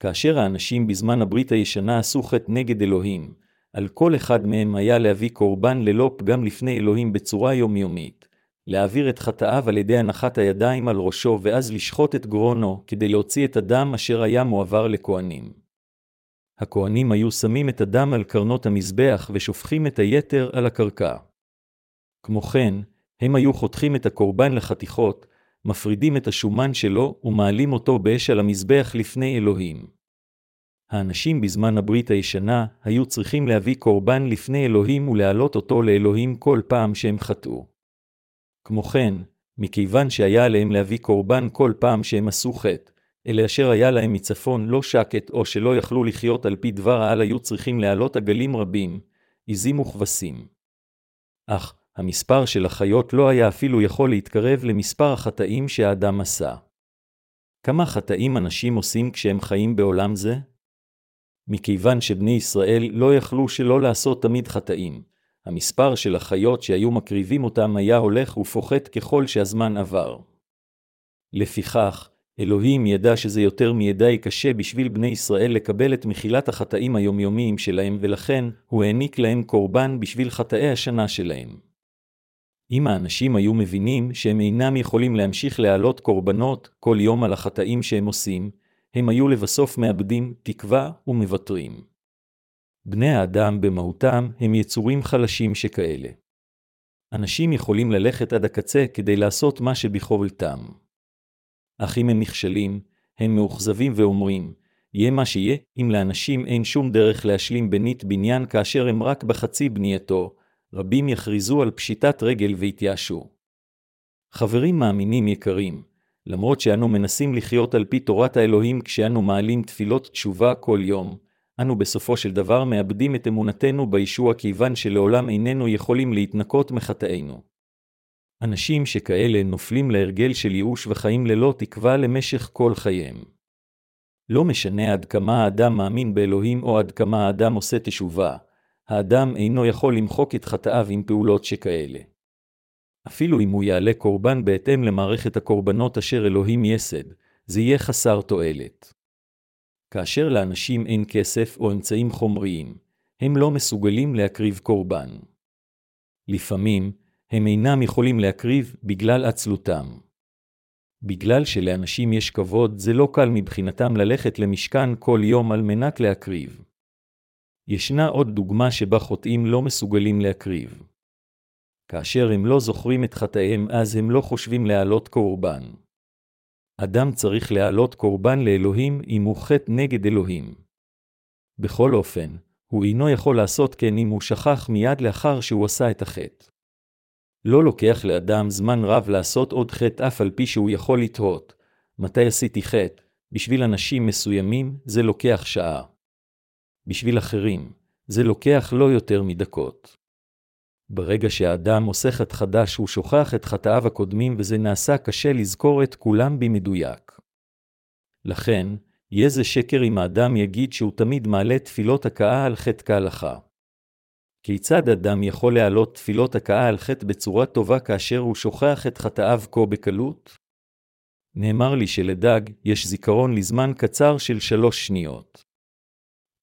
כאשר האנשים בזמן הברית הישנה עשו חטא נגד אלוהים, על כל אחד מהם היה להביא קורבן ללא פגם לפני אלוהים בצורה יומיומית, להעביר את חטאיו על ידי הנחת הידיים על ראשו ואז לשחוט את גרונו כדי להוציא את הדם אשר היה מועבר לכהנים. הכהנים היו שמים את הדם על קרנות המזבח ושופכים את היתר על הקרקע. כמו כן, הם היו חותכים את הקורבן לחתיכות, מפרידים את השומן שלו ומעלים אותו באש על המזבח לפני אלוהים. האנשים בזמן הברית הישנה היו צריכים להביא קורבן לפני אלוהים ולהעלות אותו לאלוהים כל פעם שהם חטאו. כמו כן, מכיוון שהיה עליהם להביא קורבן כל פעם שהם עשו חטא, אלה אשר היה להם מצפון לא שקט, או שלא יכלו לחיות על פי דבר העל היו צריכים להעלות עגלים רבים, עזים וכבשים. אך, המספר של החיות לא היה אפילו יכול להתקרב למספר החטאים שהאדם עשה. כמה חטאים אנשים עושים כשהם חיים בעולם זה? מכיוון שבני ישראל לא יכלו שלא לעשות תמיד חטאים, המספר של החיות שהיו מקריבים אותם היה הולך ופוחת ככל שהזמן עבר. לפיכך, אלוהים ידע שזה יותר מידי קשה בשביל בני ישראל לקבל את מחילת החטאים היומיומיים שלהם, ולכן הוא העניק להם קורבן בשביל חטאי השנה שלהם. אם האנשים היו מבינים שהם אינם יכולים להמשיך להעלות קורבנות כל יום על החטאים שהם עושים, הם היו לבסוף מאבדים תקווה ומוותרים. בני האדם במהותם הם יצורים חלשים שכאלה. אנשים יכולים ללכת עד הקצה כדי לעשות מה שבכורתם. אך אם הם נכשלים, הם מאוכזבים ואומרים, יהיה מה שיהיה, אם לאנשים אין שום דרך להשלים בנית בניין כאשר הם רק בחצי בנייתו, רבים יכריזו על פשיטת רגל ויתייאשו. חברים מאמינים יקרים, למרות שאנו מנסים לחיות על פי תורת האלוהים כשאנו מעלים תפילות תשובה כל יום, אנו בסופו של דבר מאבדים את אמונתנו בישוע כיוון שלעולם איננו יכולים להתנקות מחטאינו. אנשים שכאלה נופלים להרגל של ייאוש וחיים ללא תקווה למשך כל חייהם. לא משנה עד כמה האדם מאמין באלוהים או עד כמה האדם עושה תשובה, האדם אינו יכול למחוק את חטאיו עם פעולות שכאלה. אפילו אם הוא יעלה קורבן בהתאם למערכת הקורבנות אשר אלוהים יסד, זה יהיה חסר תועלת. כאשר לאנשים אין כסף או אמצעים חומריים, הם לא מסוגלים להקריב קורבן. לפעמים, הם אינם יכולים להקריב בגלל עצלותם. בגלל שלאנשים יש כבוד, זה לא קל מבחינתם ללכת למשכן כל יום על מנת להקריב. ישנה עוד דוגמה שבה חוטאים לא מסוגלים להקריב. כאשר הם לא זוכרים את חטאיהם, אז הם לא חושבים להעלות קורבן. אדם צריך להעלות קורבן לאלוהים אם הוא חטא נגד אלוהים. בכל אופן, הוא אינו יכול לעשות כן אם הוא שכח מיד לאחר שהוא עשה את החטא. לא לוקח לאדם זמן רב לעשות עוד חטא אף על פי שהוא יכול לתהות, מתי עשיתי חטא, בשביל אנשים מסוימים זה לוקח שעה. בשביל אחרים, זה לוקח לא יותר מדקות. ברגע שהאדם עושה חטא חדש, הוא שוכח את חטאיו הקודמים וזה נעשה קשה לזכור את כולם במדויק. לכן, יהיה זה שקר אם האדם יגיד שהוא תמיד מעלה תפילות הכאה על חטא כהלכה. כיצד אדם יכול להעלות תפילות הכאה על חטא בצורה טובה כאשר הוא שוכח את חטאיו כה בקלות? נאמר לי שלדג יש זיכרון לזמן קצר של שלוש שניות.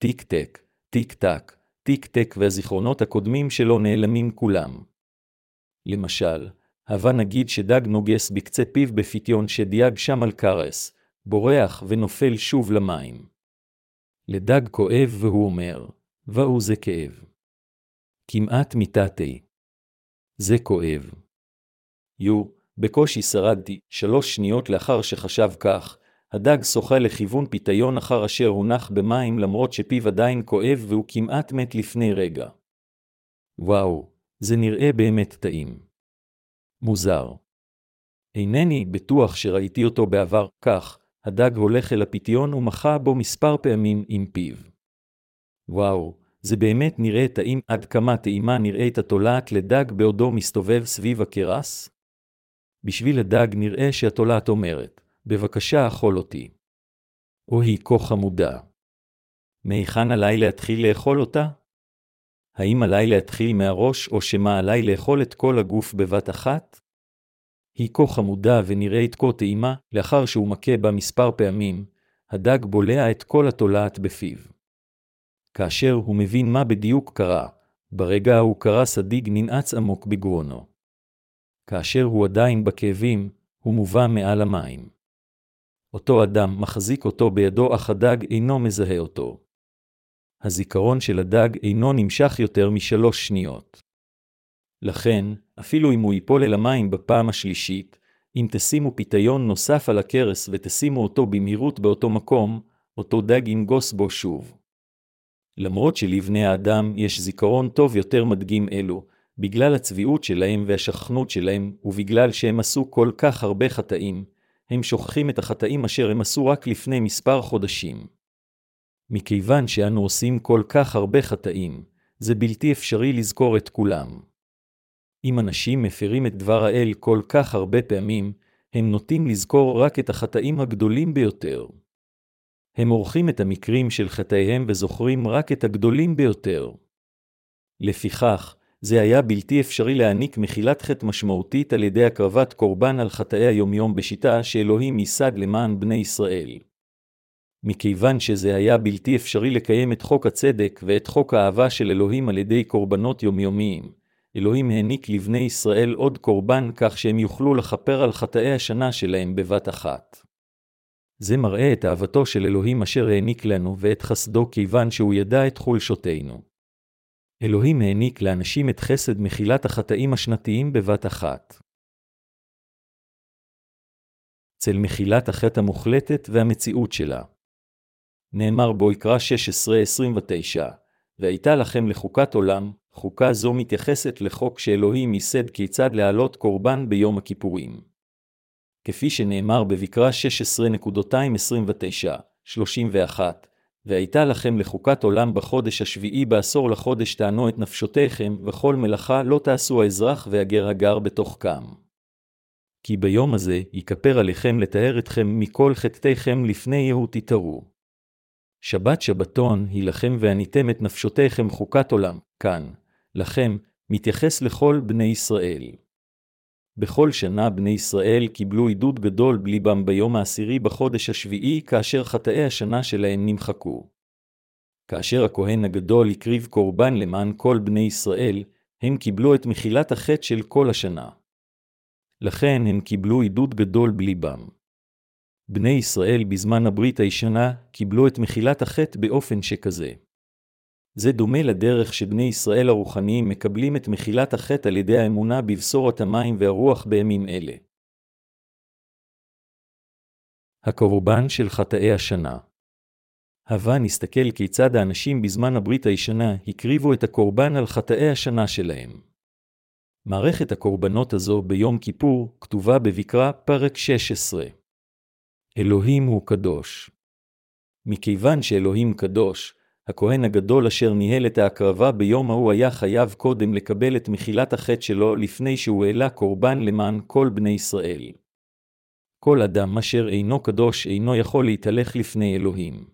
טיק-טק, טיק-טק, טיק-טק והזיכרונות הקודמים שלו נעלמים כולם. למשל, הבה נגיד שדג נוגס בקצה פיו בפיתיון שדייג שם על קרס, בורח ונופל שוב למים. לדג כואב והוא אומר, ואו זה כאב. כמעט מיתתי. זה כואב. יו, בקושי שרדתי, שלוש שניות לאחר שחשב כך, הדג שוחה לכיוון פיתיון אחר אשר הונח במים למרות שפיו עדיין כואב והוא כמעט מת לפני רגע. וואו, זה נראה באמת טעים. מוזר. אינני בטוח שראיתי אותו בעבר, כך, הדג הולך אל הפיתיון ומחה בו מספר פעמים עם פיו. וואו, זה באמת נראה טעים עד כמה טעימה נראית התולעת לדג בעודו מסתובב סביב הקרס? בשביל הדג נראה שהתולעת אומרת, בבקשה אכול אותי. או היא כה חמודה. מהיכן עליי להתחיל לאכול אותה? האם עליי להתחיל מהראש, או שמא עליי לאכול את כל הגוף בבת אחת? היא כה חמודה ונראית כה טעימה, לאחר שהוא מכה בה מספר פעמים, הדג בולע את כל התולעת בפיו. כאשר הוא מבין מה בדיוק קרה, ברגע ההוא קרא סדיג ננעץ עמוק בגרונו. כאשר הוא עדיין בכאבים, הוא מובא מעל המים. אותו אדם מחזיק אותו בידו, אך הדג אינו מזהה אותו. הזיכרון של הדג אינו נמשך יותר משלוש שניות. לכן, אפילו אם הוא ייפול אל המים בפעם השלישית, אם תשימו פיתיון נוסף על הכרס ותשימו אותו במהירות באותו מקום, אותו דג ינגוס בו שוב. למרות שלבני האדם יש זיכרון טוב יותר מדגים אלו, בגלל הצביעות שלהם והשכנות שלהם, ובגלל שהם עשו כל כך הרבה חטאים, הם שוכחים את החטאים אשר הם עשו רק לפני מספר חודשים. מכיוון שאנו עושים כל כך הרבה חטאים, זה בלתי אפשרי לזכור את כולם. אם אנשים מפרים את דבר האל כל כך הרבה פעמים, הם נוטים לזכור רק את החטאים הגדולים ביותר. הם עורכים את המקרים של חטאיהם וזוכרים רק את הגדולים ביותר. לפיכך, זה היה בלתי אפשרי להעניק מחילת חטא משמעותית על ידי הקרבת קורבן על חטאי היומיום בשיטה שאלוהים ייסד למען בני ישראל. מכיוון שזה היה בלתי אפשרי לקיים את חוק הצדק ואת חוק האהבה של אלוהים על ידי קורבנות יומיומיים, אלוהים העניק לבני ישראל עוד קורבן כך שהם יוכלו לכפר על חטאי השנה שלהם בבת אחת. זה מראה את אהבתו של אלוהים אשר העניק לנו ואת חסדו כיוון שהוא ידע את חולשותינו. אלוהים העניק לאנשים את חסד מחילת החטאים השנתיים בבת אחת. צל מחילת החטא המוחלטת והמציאות שלה. נאמר בו יקרא 16-29, והייתה לכם לחוקת עולם, חוקה זו מתייחסת לחוק שאלוהים ייסד כיצד להעלות קורבן ביום הכיפורים. כפי שנאמר בבקרה 16.29-31, והייתה לכם לחוקת עולם בחודש השביעי בעשור לחודש תענו את נפשותיכם, וכל מלאכה לא תעשו האזרח והגר הגר בתוך קם. כי ביום הזה יכפר עליכם לתאר אתכם מכל חטאיכם לפני יהוא תתערו. שבת שבתון היא לכם ועניתם את נפשותיכם חוקת עולם, כאן, לכם, מתייחס לכל בני ישראל. בכל שנה בני ישראל קיבלו עידוד גדול בליבם ביום העשירי בחודש השביעי, כאשר חטאי השנה שלהם נמחקו. כאשר הכהן הגדול הקריב קורבן למען כל בני ישראל, הם קיבלו את מחילת החטא של כל השנה. לכן הם קיבלו עידוד גדול בליבם. בני ישראל בזמן הברית הישנה קיבלו את מחילת החטא באופן שכזה. זה דומה לדרך שבני ישראל הרוחניים מקבלים את מחילת החטא על ידי האמונה בבשורת המים והרוח בימים אלה. הקורבן של חטאי השנה הווה נסתכל כיצד האנשים בזמן הברית הישנה הקריבו את הקורבן על חטאי השנה שלהם. מערכת הקורבנות הזו ביום כיפור כתובה בבקרה פרק 16. אלוהים הוא קדוש. מכיוון שאלוהים קדוש, הכהן הגדול אשר ניהל את ההקרבה ביום ההוא היה חייב קודם לקבל את מחילת החטא שלו לפני שהוא העלה קורבן למען כל בני ישראל. כל אדם אשר אינו קדוש אינו יכול להתהלך לפני אלוהים.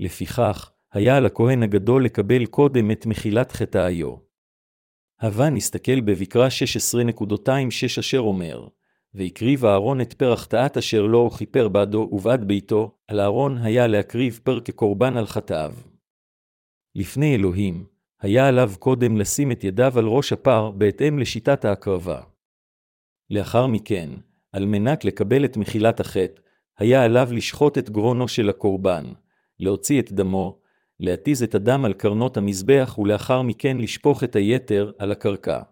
לפיכך, היה על הכהן הגדול לקבל קודם את מחילת חטאיו. הווה נסתכל בבקרה 16.26 אשר אומר, והקריב אהרון את פר החטאת אשר לו הוא כיפר בעדו ובעד ביתו, על אהרון היה להקריב פר כקורבן על חטאיו. לפני אלוהים, היה עליו קודם לשים את ידיו על ראש הפר בהתאם לשיטת ההקרבה. לאחר מכן, על מנת לקבל את מחילת החטא, היה עליו לשחוט את גרונו של הקורבן, להוציא את דמו, להתיז את הדם על קרנות המזבח ולאחר מכן לשפוך את היתר על הקרקע.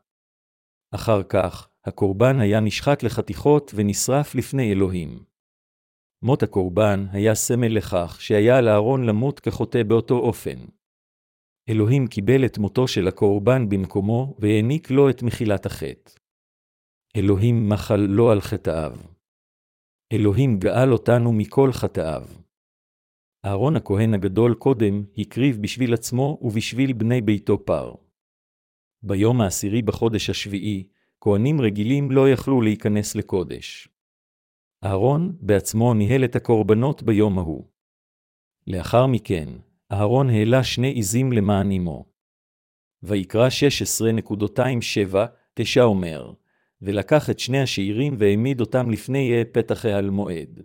אחר כך, הקורבן היה נשחט לחתיכות ונשרף לפני אלוהים. מות הקורבן היה סמל לכך שהיה על אהרון למות כחוטא באותו אופן. אלוהים קיבל את מותו של הקורבן במקומו והעניק לו את מחילת החטא. אלוהים מחל לו על חטאיו. אלוהים גאל אותנו מכל חטאיו. אהרון הכהן הגדול קודם הקריב בשביל עצמו ובשביל בני ביתו פר. ביום העשירי בחודש השביעי, כהנים רגילים לא יכלו להיכנס לקודש. אהרון בעצמו ניהל את הקורבנות ביום ההוא. לאחר מכן, אהרון העלה שני עזים למען אמו. ויקרא 16.27-9 אומר, ולקח את שני השעירים והעמיד אותם לפני פתח העל מועד.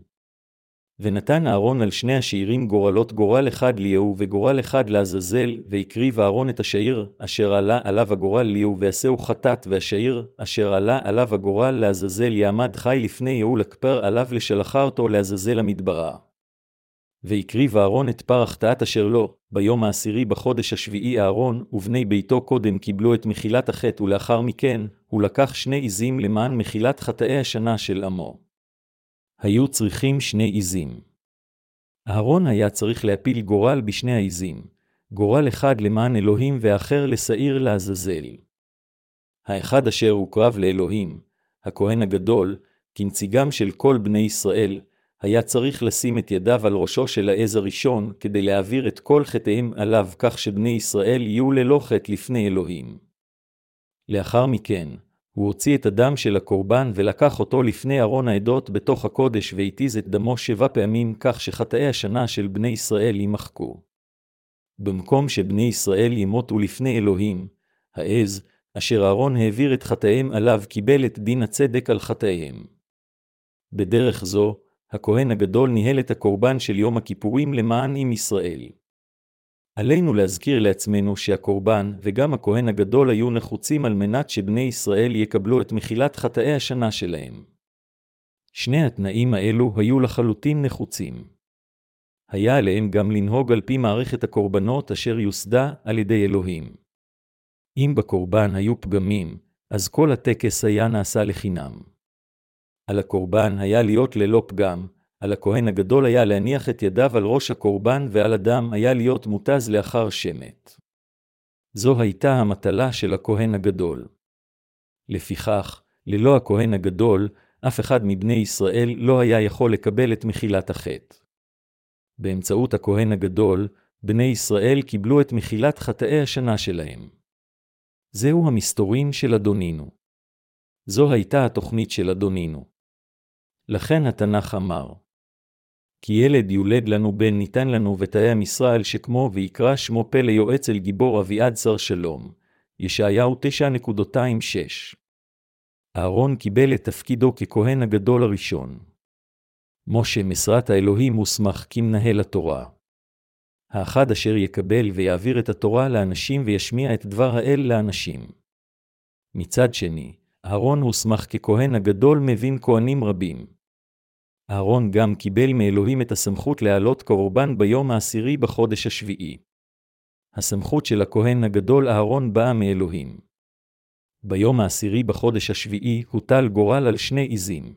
ונתן אהרון על שני השעירים גורלות גורל אחד ליהו וגורל אחד לעזאזל, והקריב אהרון את השעיר אשר עלה עליו הגורל ליהו ועשהו חטאת, והשעיר אשר עלה עליו הגורל לעזאזל יעמד חי לפני יהו לכפר עליו לשלחה אותו לעזאזל המדברה. והקריב אהרון את פר החטאת אשר לו, ביום העשירי בחודש השביעי אהרון, ובני ביתו קודם קיבלו את מחילת החטא, ולאחר מכן, הוא לקח שני עזים למען מחילת חטאי השנה של עמו. היו צריכים שני עזים. אהרון היה צריך להפיל גורל בשני העזים, גורל אחד למען אלוהים ואחר לשעיר לעזאזל. האחד אשר הוקרב לאלוהים, הכהן הגדול, כנציגם של כל בני ישראל, היה צריך לשים את ידיו על ראשו של העז הראשון, כדי להעביר את כל חטאיהם עליו כך שבני ישראל יהיו ללא חטא לפני אלוהים. לאחר מכן, הוא הוציא את הדם של הקורבן ולקח אותו לפני ארון העדות בתוך הקודש והתיז את דמו שבע פעמים כך שחטאי השנה של בני ישראל יימחקו. במקום שבני ישראל ימותו לפני אלוהים, העז, אשר אהרון העביר את חטאיהם עליו, קיבל את דין הצדק על חטאיהם. בדרך זו, הכהן הגדול ניהל את הקורבן של יום הכיפורים למען עם ישראל. עלינו להזכיר לעצמנו שהקורבן וגם הכהן הגדול היו נחוצים על מנת שבני ישראל יקבלו את מחילת חטאי השנה שלהם. שני התנאים האלו היו לחלוטין נחוצים. היה עליהם גם לנהוג על פי מערכת הקורבנות אשר יוסדה על ידי אלוהים. אם בקורבן היו פגמים, אז כל הטקס היה נעשה לחינם. על הקורבן היה להיות ללא פגם, על הכהן הגדול היה להניח את ידיו על ראש הקורבן ועל הדם היה להיות מותז לאחר שמת. זו הייתה המטלה של הכהן הגדול. לפיכך, ללא הכהן הגדול, אף אחד מבני ישראל לא היה יכול לקבל את מחילת החטא. באמצעות הכהן הגדול, בני ישראל קיבלו את מחילת חטאי השנה שלהם. זהו המסתורין של אדונינו. זו הייתה התוכנית של אדונינו. לכן התנ"ך אמר, כי ילד יולד לנו בן ניתן לנו ותאי המשרה שכמו ויקרא שמו פלא יועץ אל גיבור אביעד שר שלום. ישעיהו 9.26 אהרון קיבל את תפקידו ככהן הגדול הראשון. משה משרת האלוהים מוסמך כמנהל התורה. האחד אשר יקבל ויעביר את התורה לאנשים וישמיע את דבר האל לאנשים. מצד שני, אהרון הוסמך ככהן הגדול מבין כהנים רבים. אהרון גם קיבל מאלוהים את הסמכות להעלות קורבן ביום העשירי בחודש השביעי. הסמכות של הכהן הגדול אהרון באה מאלוהים. ביום העשירי בחודש השביעי הוטל גורל על שני עזים.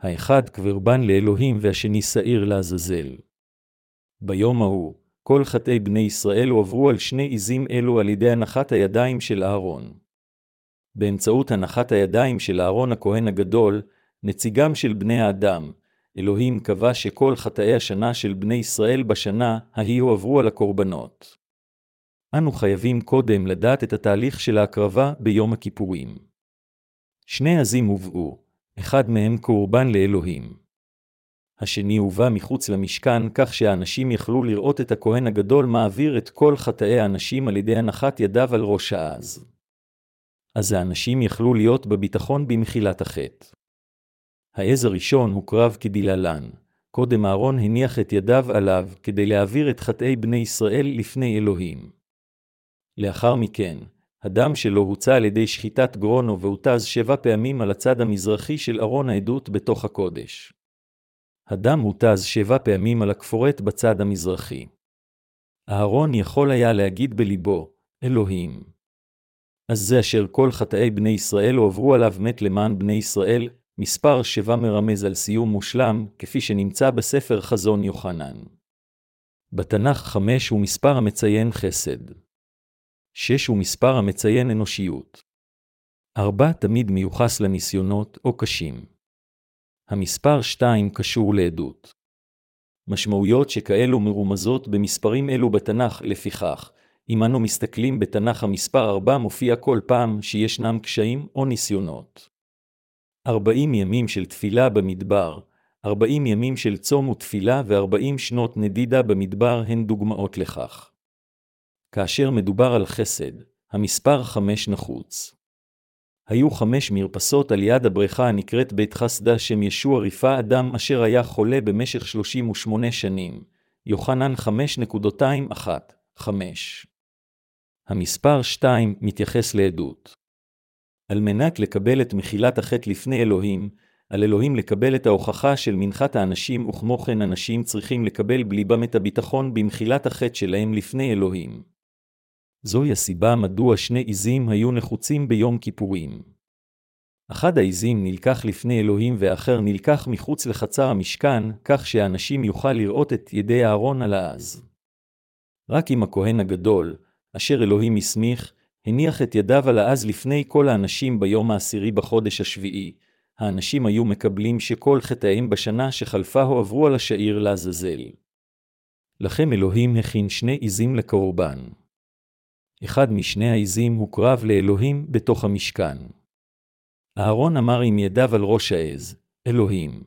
האחד קברבן לאלוהים והשני שעיר לעזאזל. ביום ההוא, כל חטאי בני ישראל הועברו על שני עזים אלו על ידי הנחת הידיים של אהרון. באמצעות הנחת הידיים של אהרון הכהן הגדול, נציגם של בני האדם, אלוהים קבע שכל חטאי השנה של בני ישראל בשנה ההיא הועברו על הקורבנות. אנו חייבים קודם לדעת את התהליך של ההקרבה ביום הכיפורים. שני עזים הובאו, אחד מהם קורבן לאלוהים. השני הובא מחוץ למשכן כך שהאנשים יכלו לראות את הכהן הגדול מעביר את כל חטאי האנשים על ידי הנחת ידיו על ראש העז. אז האנשים יכלו להיות בביטחון במחילת החטא. העז הראשון הוקרב כדלהלן. קודם אהרון הניח את ידיו עליו כדי להעביר את חטאי בני ישראל לפני אלוהים. לאחר מכן, הדם שלו הוצא על ידי שחיטת גרונו והותז שבע פעמים על הצד המזרחי של ארון העדות בתוך הקודש. הדם הותז שבע פעמים על הכפורת בצד המזרחי. אהרון יכול היה להגיד בליבו, אלוהים. אז זה אשר כל חטאי בני ישראל הועברו עליו מת למען בני ישראל, מספר שבע מרמז על סיום מושלם, כפי שנמצא בספר חזון יוחנן. בתנ"ך חמש הוא מספר המציין חסד. שש הוא מספר המציין אנושיות. ארבע תמיד מיוחס לניסיונות או קשים. המספר שתיים קשור לעדות. משמעויות שכאלו מרומזות במספרים אלו בתנ"ך, לפיכך, אם אנו מסתכלים בתנ"ך המספר ארבע מופיע כל פעם שישנם קשיים או ניסיונות. ארבעים ימים של תפילה במדבר, ארבעים ימים של צום ותפילה וארבעים שנות נדידה במדבר הן דוגמאות לכך. כאשר מדובר על חסד, המספר חמש נחוץ. היו חמש מרפסות על יד הבריכה הנקראת בית חסדה שם ישוע ריפא אדם אשר היה חולה במשך שלושים ושמונה שנים. יוחנן חמש. המספר שתיים מתייחס לעדות. על מנת לקבל את מחילת החטא לפני אלוהים, על אלוהים לקבל את ההוכחה של מנחת האנשים, וכמו כן אנשים צריכים לקבל בליבם את הביטחון במחילת החטא שלהם לפני אלוהים. זוהי הסיבה מדוע שני עזים היו נחוצים ביום כיפורים. אחד העזים נלקח לפני אלוהים והאחר נלקח מחוץ לחצר המשכן, כך שהאנשים יוכל לראות את ידי אהרון על העז. רק אם הכהן הגדול, אשר אלוהים הסמיך, הניח את ידיו על העז לפני כל האנשים ביום העשירי בחודש השביעי, האנשים היו מקבלים שכל חטאיהם בשנה שחלפה הועברו על השעיר לעזאזל. לכם אלוהים הכין שני עזים לקורבן. אחד משני העזים הוקרב לאלוהים בתוך המשכן. אהרון אמר עם ידיו על ראש העז, אלוהים.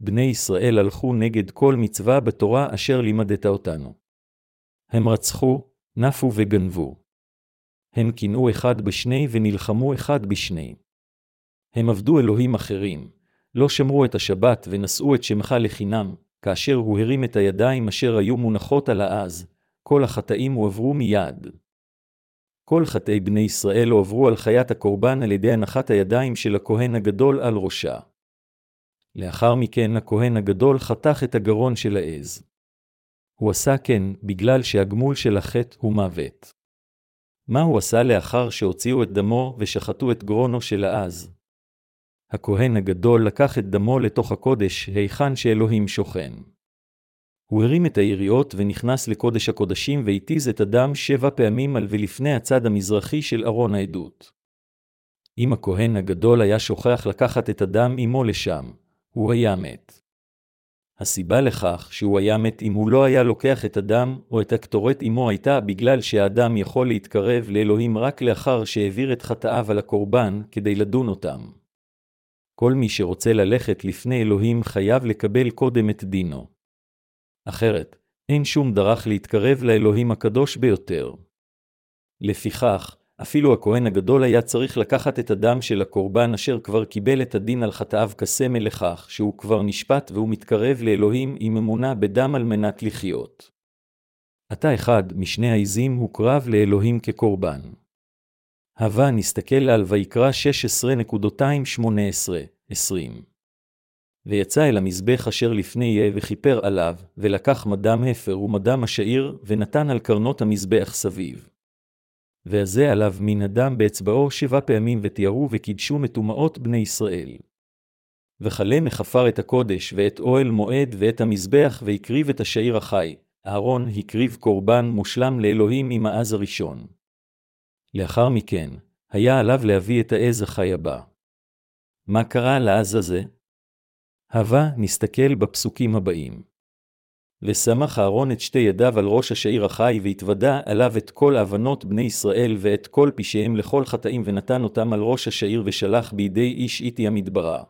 בני ישראל הלכו נגד כל מצווה בתורה אשר לימדת אותנו. הם רצחו, נפו וגנבו. הם קינאו אחד בשני ונלחמו אחד בשני. הם עבדו אלוהים אחרים, לא שמרו את השבת ונשאו את שמך לחינם, כאשר הוא הרים את הידיים אשר היו מונחות על העז, כל החטאים הועברו מיד. כל חטאי בני ישראל הועברו על חיית הקורבן על ידי הנחת הידיים של הכהן הגדול על ראשה. לאחר מכן הכהן הגדול חתך את הגרון של העז. הוא עשה כן בגלל שהגמול של החטא הוא מוות. מה הוא עשה לאחר שהוציאו את דמו ושחטו את גרונו של העז? הכהן הגדול לקח את דמו לתוך הקודש, היכן שאלוהים שוכן. הוא הרים את היריעות ונכנס לקודש הקודשים והתיז את הדם שבע פעמים על ולפני הצד המזרחי של ארון העדות. אם הכהן הגדול היה שוכח לקחת את הדם עמו לשם, הוא היה מת. הסיבה לכך שהוא היה מת אם הוא לא היה לוקח את הדם או את הקטורת עמו הייתה בגלל שהאדם יכול להתקרב לאלוהים רק לאחר שהעביר את חטאיו על הקורבן כדי לדון אותם. כל מי שרוצה ללכת לפני אלוהים חייב לקבל קודם את דינו. אחרת, אין שום דרך להתקרב לאלוהים הקדוש ביותר. לפיכך, אפילו הכהן הגדול היה צריך לקחת את הדם של הקורבן אשר כבר קיבל את הדין על חטאיו כסמל לכך שהוא כבר נשפט והוא מתקרב לאלוהים עם אמונה בדם על מנת לחיות. עתה אחד משני העזים הוקרב לאלוהים כקורבן. הווה נסתכל על ויקרא 16.218-20. ויצא אל המזבח אשר לפני יהיה וכיפר עליו, ולקח מדם הפר ומדם השעיר, ונתן על קרנות המזבח סביב. ועזה עליו מן הדם באצבעו שבע פעמים ותיארו וקידשו מטומאות בני ישראל. וכלה מחפר את הקודש, ואת אוהל מועד, ואת המזבח, והקריב את השעיר החי. אהרון הקריב קורבן מושלם לאלוהים עם העז הראשון. לאחר מכן, היה עליו להביא את העז החי הבא. מה קרה לעז הזה? הווה נסתכל בפסוקים הבאים. ושמח אהרון את שתי ידיו על ראש השעיר החי, והתוודה עליו את כל האבנות בני ישראל ואת כל פשעיהם לכל חטאים, ונתן אותם על ראש השעיר, ושלח בידי איש איתי המדברה.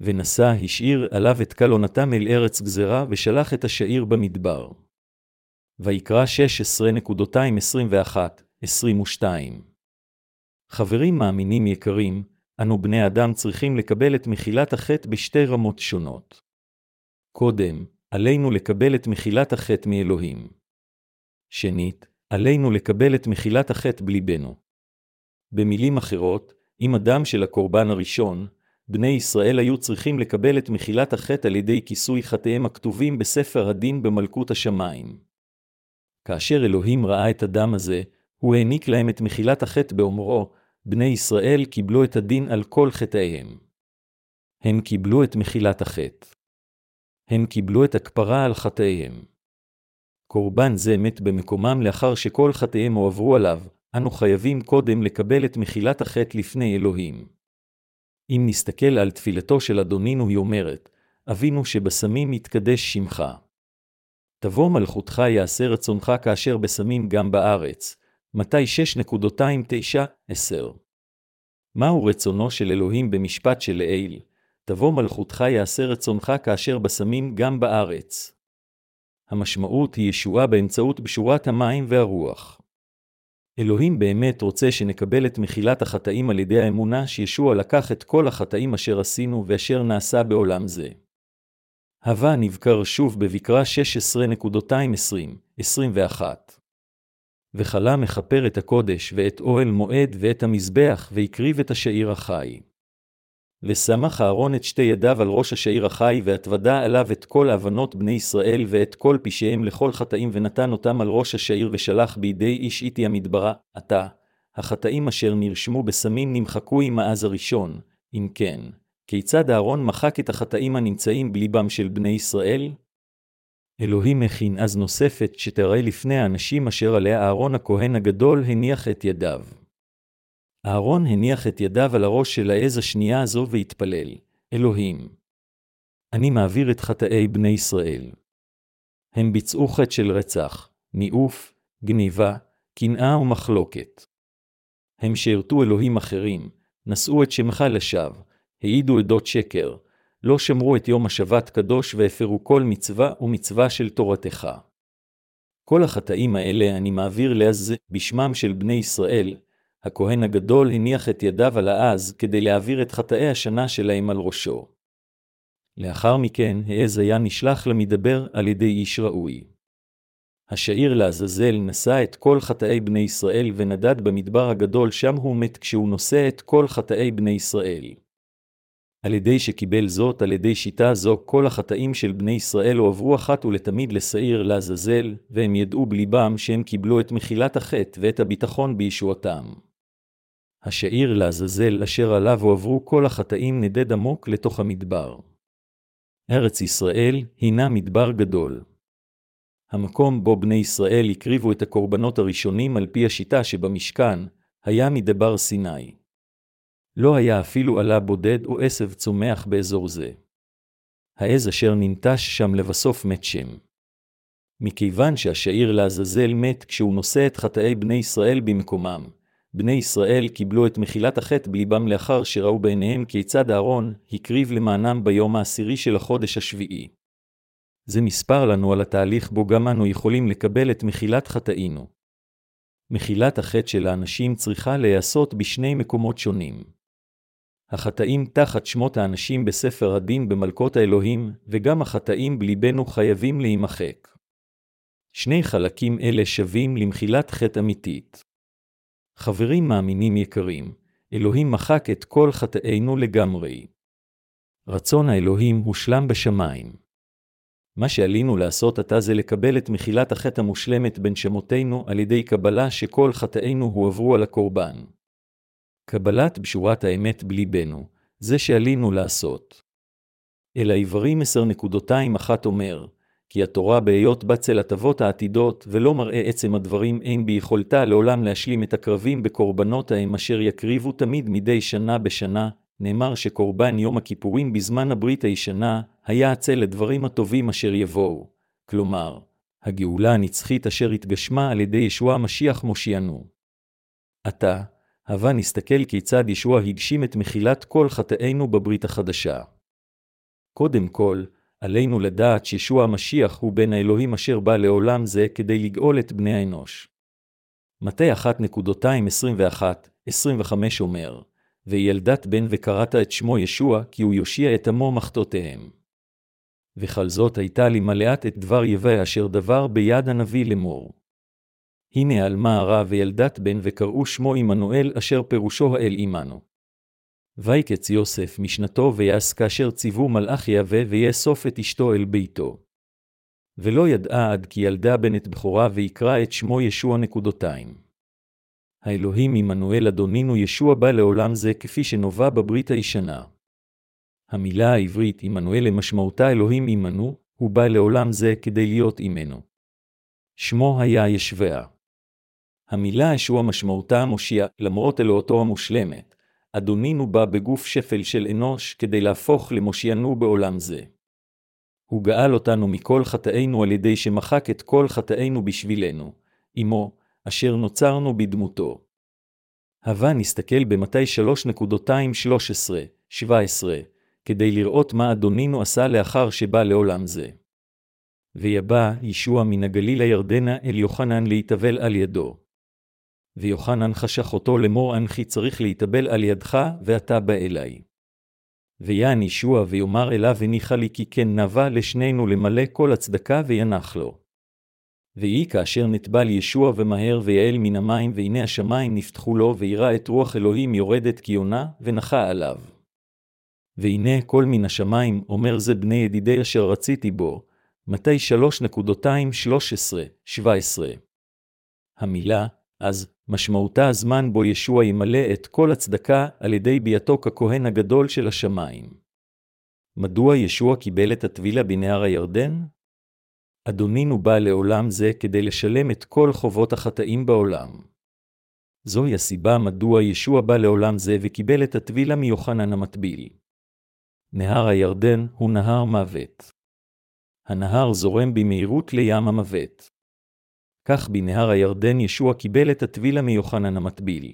ונשא השאיר עליו את קלונתם אל ארץ גזרה, ושלח את השעיר במדבר. ויקרא 16.221-22 חברים מאמינים יקרים, אנו בני אדם צריכים לקבל את מחילת החטא בשתי רמות שונות. קודם, עלינו לקבל את מחילת החטא מאלוהים. שנית, עלינו לקבל את מחילת החטא בליבנו. במילים אחרות, אם הדם של הקורבן הראשון, בני ישראל היו צריכים לקבל את מחילת החטא על ידי כיסוי חטאיהם הכתובים בספר הדין במלכות השמיים. כאשר אלוהים ראה את הדם הזה, הוא העניק להם את מחילת החטא באומרו, בני ישראל קיבלו את הדין על כל חטאיהם. הם קיבלו את מחילת החטא. הם קיבלו את הכפרה על חטאיהם. קורבן זה מת במקומם לאחר שכל חטאיהם הועברו עליו, אנו חייבים קודם לקבל את מחילת החטא לפני אלוהים. אם נסתכל על תפילתו של אדונינו, היא אומרת, אבינו שבשמים יתקדש שמך. תבוא מלכותך יעשה רצונך כאשר בשמים גם בארץ. מתי 6.29-10 מהו רצונו של אלוהים במשפט של לעיל? תבוא מלכותך יעשה רצונך כאשר בשמים גם בארץ. המשמעות היא ישועה באמצעות בשורת המים והרוח. אלוהים באמת רוצה שנקבל את מחילת החטאים על ידי האמונה שישוע לקח את כל החטאים אשר עשינו ואשר נעשה בעולם זה. הווה נבקר שוב בבקרה 16.220-21. וכלה מכפר את הקודש ואת אוהל מועד ואת המזבח, והקריב את השעיר החי. ושמח אהרון את שתי ידיו על ראש השעיר החי, והתוודה עליו את כל האבנות בני ישראל ואת כל פשעיהם לכל חטאים, ונתן אותם על ראש השעיר, ושלח בידי איש איתי המדברה, עתה, החטאים אשר נרשמו בסמים נמחקו עם העז הראשון, אם כן, כיצד אהרון מחק את החטאים הנמצאים בליבם של בני ישראל? אלוהים הכין אז נוספת שתראה לפני האנשים אשר עליה אהרון הכהן הגדול הניח את ידיו. אהרון הניח את ידיו על הראש של העז השנייה הזו והתפלל, אלוהים, אני מעביר את חטאי בני ישראל. הם ביצעו חטא של רצח, ניאוף, גניבה, קנאה ומחלוקת. הם שירתו אלוהים אחרים, נשאו את שמך לשווא, העידו עדות שקר, לא שמרו את יום השבת קדוש והפרו כל מצווה ומצווה של תורתך. כל החטאים האלה אני מעביר לעז בשמם של בני ישראל, הכהן הגדול הניח את ידיו על העז כדי להעביר את חטאי השנה שלהם על ראשו. לאחר מכן העז היה נשלח למדבר על ידי איש ראוי. השעיר לעזאזל נשא את כל חטאי בני ישראל ונדד במדבר הגדול, שם הוא מת כשהוא נושא את כל חטאי בני ישראל. על ידי שקיבל זאת, על ידי שיטה זו, כל החטאים של בני ישראל הועברו אחת ולתמיד לשעיר לעזאזל, והם ידעו בליבם שהם קיבלו את מחילת החטא ואת הביטחון בישועתם. השעיר לעזאזל אשר עליו הועברו כל החטאים נדד עמוק לתוך המדבר. ארץ ישראל הינה מדבר גדול. המקום בו בני ישראל הקריבו את הקורבנות הראשונים על פי השיטה שבמשכן, היה מדבר סיני. לא היה אפילו עלה בודד או עשב צומח באזור זה. העז אשר ננטש שם לבסוף מת שם. מכיוון שהשעיר לעזאזל מת כשהוא נושא את חטאי בני ישראל במקומם, בני ישראל קיבלו את מחילת החטא בליבם לאחר שראו בעיניהם כיצד אהרון הקריב למענם ביום העשירי של החודש השביעי. זה מספר לנו על התהליך בו גם אנו יכולים לקבל את מחילת חטאינו. מחילת החטא של האנשים צריכה להיעשות בשני מקומות שונים. החטאים תחת שמות האנשים בספר הדין במלכות האלוהים, וגם החטאים בליבנו חייבים להימחק. שני חלקים אלה שווים למחילת חטא אמיתית. חברים מאמינים יקרים, אלוהים מחק את כל חטאינו לגמרי. רצון האלוהים הושלם בשמיים. מה שעלינו לעשות עתה זה לקבל את מחילת החטא המושלמת בין שמותינו על ידי קבלה שכל חטאינו הועברו על הקורבן. קבלת בשורת האמת בליבנו, זה שעלינו לעשות. אל העברים עשר נקודותיים אחת אומר, כי התורה בהיות בצל הטבות העתידות, ולא מראה עצם הדברים אין ביכולתה לעולם להשלים את הקרבים בקורבנות ההם אשר יקריבו תמיד מדי שנה בשנה, נאמר שקורבן יום הכיפורים בזמן הברית הישנה, היה עצל לדברים הטובים אשר יבואו. כלומר, הגאולה הנצחית אשר התגשמה על ידי ישוע המשיח מושיענו. עתה, הבה נסתכל כיצד ישוע הגשים את מחילת כל חטאינו בברית החדשה. קודם כל, עלינו לדעת שישוע המשיח הוא בן האלוהים אשר בא לעולם זה כדי לגאול את בני האנוש. מטה 1.221-25 אומר, וילדת בן וקראת את שמו ישוע, כי הוא יושיע את עמו מחטאותיהם. וכל זאת הייתה לי מלאת את דבר יבה אשר דבר ביד הנביא לאמור. הנה עלמה הרע וילדת בן וקראו שמו עמנואל אשר פירושו האל עמנו. ויקץ יוסף משנתו ויעש כאשר ציוו מלאך יהווה ויאסוף את אשתו אל ביתו. ולא ידעה עד כי ילדה בן את בכורה ויקרא את שמו ישוע נקודותיים. האלוהים עמנואל אדונינו ישוע בא לעולם זה כפי שנובע בברית הישנה. המילה העברית עמנואל למשמעותה אלוהים עמנו, הוא בא לעולם זה כדי להיות עמנו. שמו היה ישביה. המילה ישוע משמעותה מושיע, למרות אלוהותו המושלמת, אדונינו בא בגוף שפל של אנוש כדי להפוך למושיינו בעולם זה. הוא גאל אותנו מכל חטאינו על ידי שמחק את כל חטאינו בשבילנו, עמו, אשר נוצרנו בדמותו. הבה נסתכל במתי 3.213-17, כדי לראות מה אדונינו עשה לאחר שבא לעולם זה. ויבא ישוע מן הגליל הירדנה אל יוחנן להתאבל על ידו. ויוחנן חשך אותו לאמור אנכי צריך להתאבל על ידך, ואתה בא אלי. ויען ישוע ויאמר אליו הניחה לי כי כן נבע לשנינו למלא כל הצדקה וינח לו. ויהי כאשר נטבל ישוע ומהר ויעל מן המים, והנה השמיים נפתחו לו, וירא את רוח אלוהים יורדת כיונה, ונחה עליו. והנה כל מן השמיים, אומר זה בני ידידי אשר רציתי בו, מתי 3.213-17. המילה, אז, משמעותה הזמן בו ישוע ימלא את כל הצדקה על ידי ביאתו ככהן הגדול של השמיים. מדוע ישוע קיבל את הטבילה בנהר הירדן? אדונינו בא לעולם זה כדי לשלם את כל חובות החטאים בעולם. זוהי הסיבה מדוע ישוע בא לעולם זה וקיבל את הטבילה מיוחנן המטביל. נהר הירדן הוא נהר מוות. הנהר זורם במהירות לים המוות. כך בנהר הירדן ישוע קיבל את הטבילה מיוחנן המטביל.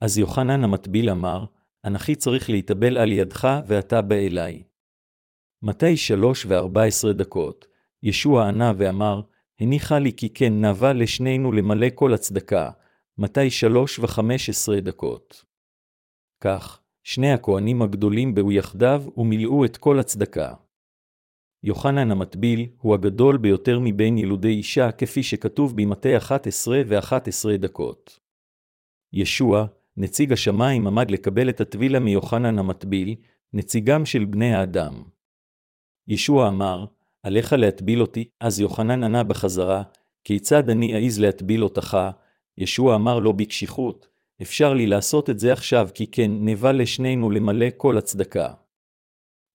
אז יוחנן המטביל אמר, אנכי צריך להתאבל על ידך ואתה בא אליי. מתי שלוש וארבע עשרה דקות, ישוע ענה ואמר, הניחה לי כי כן נאווה לשנינו למלא כל הצדקה, מתי שלוש וחמש עשרה דקות. כך, שני הכהנים הגדולים באו יחדיו ומילאו את כל הצדקה. יוחנן המטביל הוא הגדול ביותר מבין ילודי אישה, כפי שכתוב במטה 11 ו-11 דקות. ישוע, נציג השמיים, עמד לקבל את הטבילה מיוחנן המטביל, נציגם של בני האדם. ישוע אמר, עליך להטביל אותי, אז יוחנן ענה בחזרה, כיצד אני אעז להטביל אותך? ישוע אמר לו בקשיחות, אפשר לי לעשות את זה עכשיו, כי כן, נבע לשנינו למלא כל הצדקה.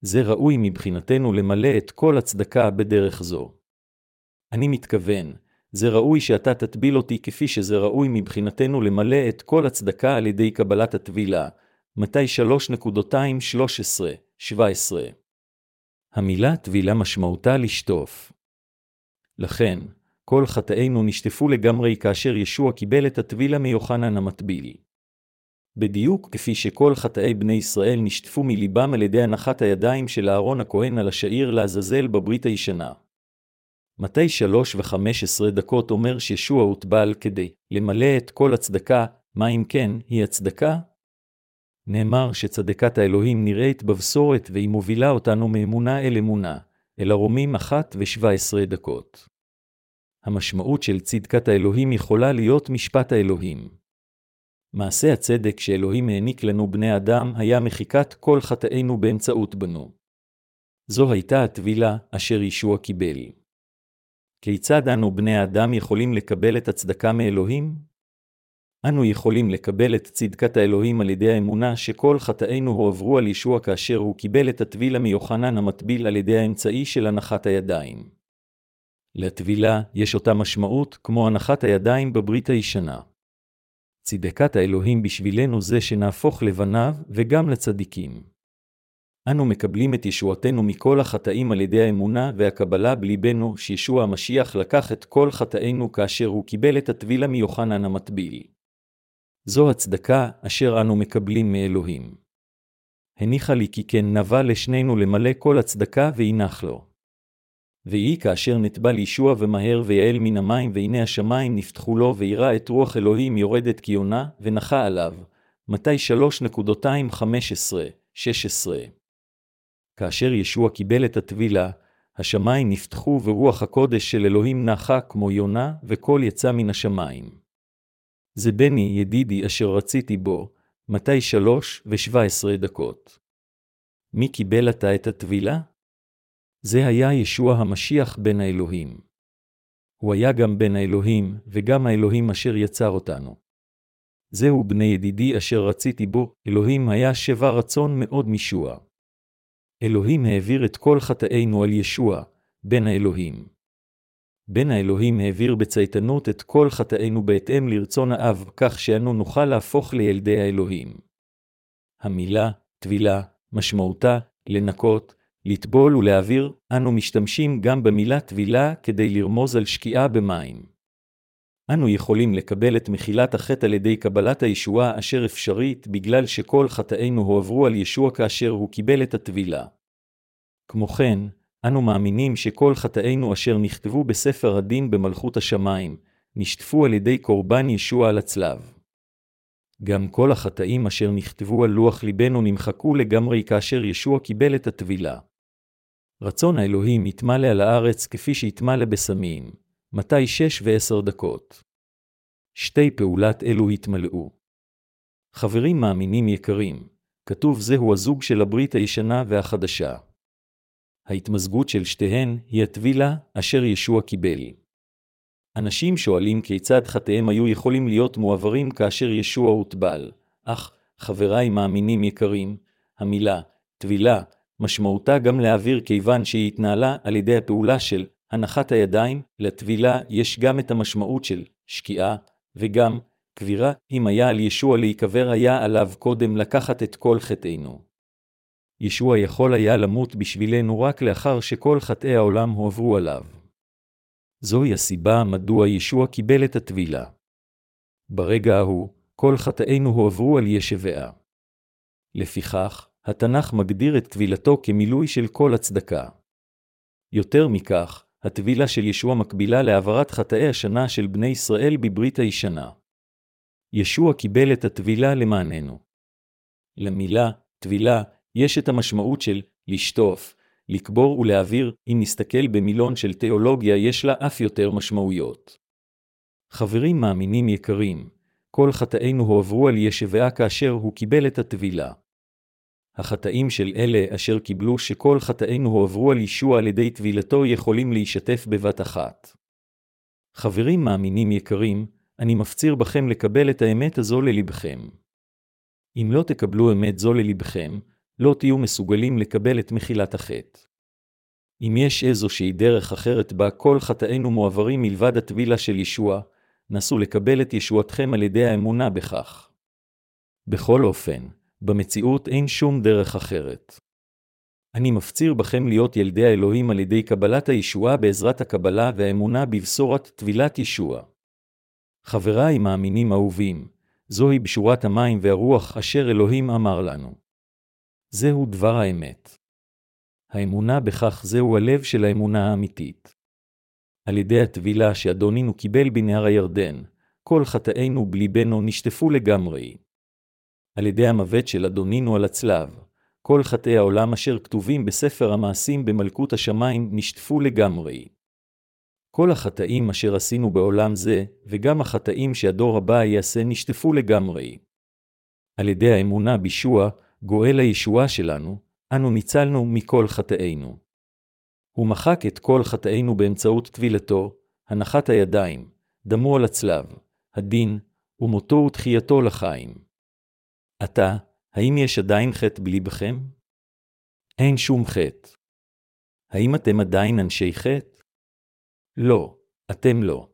זה ראוי מבחינתנו למלא את כל הצדקה בדרך זו. אני מתכוון, זה ראוי שאתה תטביל אותי כפי שזה ראוי מבחינתנו למלא את כל הצדקה על ידי קבלת הטבילה. מתי 3.213-17 המילה טבילה משמעותה לשטוף. לכן, כל חטאינו נשטפו לגמרי כאשר ישוע קיבל את הטבילה מיוחנן המטביל. בדיוק כפי שכל חטאי בני ישראל נשטפו מליבם על ידי הנחת הידיים של אהרון הכהן על השעיר לעזאזל בברית הישנה. מתי שלוש וחמש עשרה דקות אומר שישוע הוטבל כדי למלא את כל הצדקה, מה אם כן היא הצדקה? נאמר שצדקת האלוהים נראית בבשורת והיא מובילה אותנו מאמונה אל אמונה, אל הרומים אחת ושבע עשרה דקות. המשמעות של צדקת האלוהים יכולה להיות משפט האלוהים. מעשה הצדק שאלוהים העניק לנו בני אדם היה מחיקת כל חטאינו באמצעות בנו. זו הייתה הטבילה אשר ישוע קיבל. כיצד אנו בני האדם יכולים לקבל את הצדקה מאלוהים? אנו יכולים לקבל את צדקת האלוהים על ידי האמונה שכל חטאינו הועברו על ישוע כאשר הוא קיבל את הטבילה מיוחנן המטביל על ידי האמצעי של הנחת הידיים. לטבילה יש אותה משמעות כמו הנחת הידיים בברית הישנה. צדקת האלוהים בשבילנו זה שנהפוך לבניו וגם לצדיקים. אנו מקבלים את ישועתנו מכל החטאים על ידי האמונה והקבלה בליבנו שישוע המשיח לקח את כל חטאינו כאשר הוא קיבל את הטבילה מיוחנן המטביל. זו הצדקה אשר אנו מקבלים מאלוהים. הניחה לי כי כן נבע לשנינו למלא כל הצדקה וינח לו. ויהי כאשר נטבל ישוע ומהר ויעל מן המים, והנה השמיים נפתחו לו, וירא את רוח אלוהים יורדת כיונה, ונחה עליו. מתי 3.215-16 כאשר ישוע קיבל את הטבילה, השמיים נפתחו ורוח הקודש של אלוהים נחה כמו יונה, וקול יצא מן השמיים. זה בני ידידי אשר רציתי בו, מתי שלוש ושבע עשרה דקות. מי קיבל עתה את הטבילה? זה היה ישוע המשיח בן האלוהים. הוא היה גם בן האלוהים, וגם האלוהים אשר יצר אותנו. זהו בני ידידי אשר רציתי בו, אלוהים היה שבע רצון מאוד משוע. אלוהים העביר את כל חטאינו על ישוע, בן האלוהים. בן האלוהים העביר בצייתנות את כל חטאינו בהתאם לרצון האב, כך שאנו נוכל להפוך לילדי האלוהים. המילה, טבילה, משמעותה, לנקות, לטבול ולהעביר, אנו משתמשים גם במילה טבילה כדי לרמוז על שקיעה במים. אנו יכולים לקבל את מחילת החטא על ידי קבלת הישועה אשר אפשרית בגלל שכל חטאינו הועברו על ישוע כאשר הוא קיבל את הטבילה. כמו כן, אנו מאמינים שכל חטאינו אשר נכתבו בספר הדין במלכות השמיים, נשטפו על ידי קורבן ישוע על הצלב. גם כל החטאים אשר נכתבו על לוח ליבנו נמחקו לגמרי כאשר ישוע קיבל את הטבילה. רצון האלוהים יתמלא על הארץ כפי שיתמלא בסמים. מתי שש ועשר דקות. שתי פעולת אלו התמלאו. חברים מאמינים יקרים, כתוב זהו הזוג של הברית הישנה והחדשה. ההתמזגות של שתיהן היא הטבילה אשר ישוע קיבל. אנשים שואלים כיצד חטאיהם היו יכולים להיות מועברים כאשר ישוע הוטבל, אך, חבריי מאמינים יקרים, המילה טבילה משמעותה גם להעביר כיוון שהיא התנהלה על ידי הפעולה של הנחת הידיים, לטבילה יש גם את המשמעות של שקיעה, וגם קבירה, אם היה על ישוע להיקבר היה עליו קודם לקחת את כל חטאינו. ישוע יכול היה למות בשבילנו רק לאחר שכל חטאי העולם הועברו עליו. זוהי הסיבה מדוע ישוע קיבל את הטבילה. ברגע ההוא, כל חטאינו הועברו על ישבעה. לפיכך, התנ"ך מגדיר את טבילתו כמילוי של כל הצדקה. יותר מכך, הטבילה של ישוע מקבילה להעברת חטאי השנה של בני ישראל בברית הישנה. ישוע קיבל את הטבילה למעננו. למילה, טבילה, יש את המשמעות של לשטוף, לקבור ולהעביר, אם נסתכל במילון של תיאולוגיה יש לה אף יותר משמעויות. חברים מאמינים יקרים, כל חטאינו הועברו על ישבעה כאשר הוא קיבל את הטבילה. החטאים של אלה אשר קיבלו שכל חטאינו הועברו על ישוע על ידי טבילתו יכולים להישתף בבת אחת. חברים מאמינים יקרים, אני מפציר בכם לקבל את האמת הזו ללבכם. אם לא תקבלו אמת זו ללבכם, לא תהיו מסוגלים לקבל את מחילת החטא. אם יש איזושהי דרך אחרת בה כל חטאינו מועברים מלבד הטבילה של ישוע, נסו לקבל את ישועתכם על ידי האמונה בכך. בכל אופן, במציאות אין שום דרך אחרת. אני מפציר בכם להיות ילדי האלוהים על ידי קבלת הישועה בעזרת הקבלה והאמונה בבשורת טבילת ישוע. חבריי מאמינים אהובים, זוהי בשורת המים והרוח אשר אלוהים אמר לנו. זהו דבר האמת. האמונה בכך זהו הלב של האמונה האמיתית. על ידי הטבילה שאדונינו קיבל בנהר הירדן, כל חטאינו בליבנו נשטפו לגמרי. על ידי המוות של אדונינו על הצלב, כל חטאי העולם אשר כתובים בספר המעשים במלכות השמיים נשטפו לגמרי. כל החטאים אשר עשינו בעולם זה, וגם החטאים שהדור הבא יעשה נשטפו לגמרי. על ידי האמונה בישוע, גואל הישועה שלנו, אנו ניצלנו מכל חטאינו. הוא מחק את כל חטאינו באמצעות טבילתו, הנחת הידיים, דמו על הצלב, הדין, ומותו ותחייתו לחיים. עתה, האם יש עדיין חטא בליבכם? אין שום חטא. האם אתם עדיין אנשי חטא? לא, אתם לא.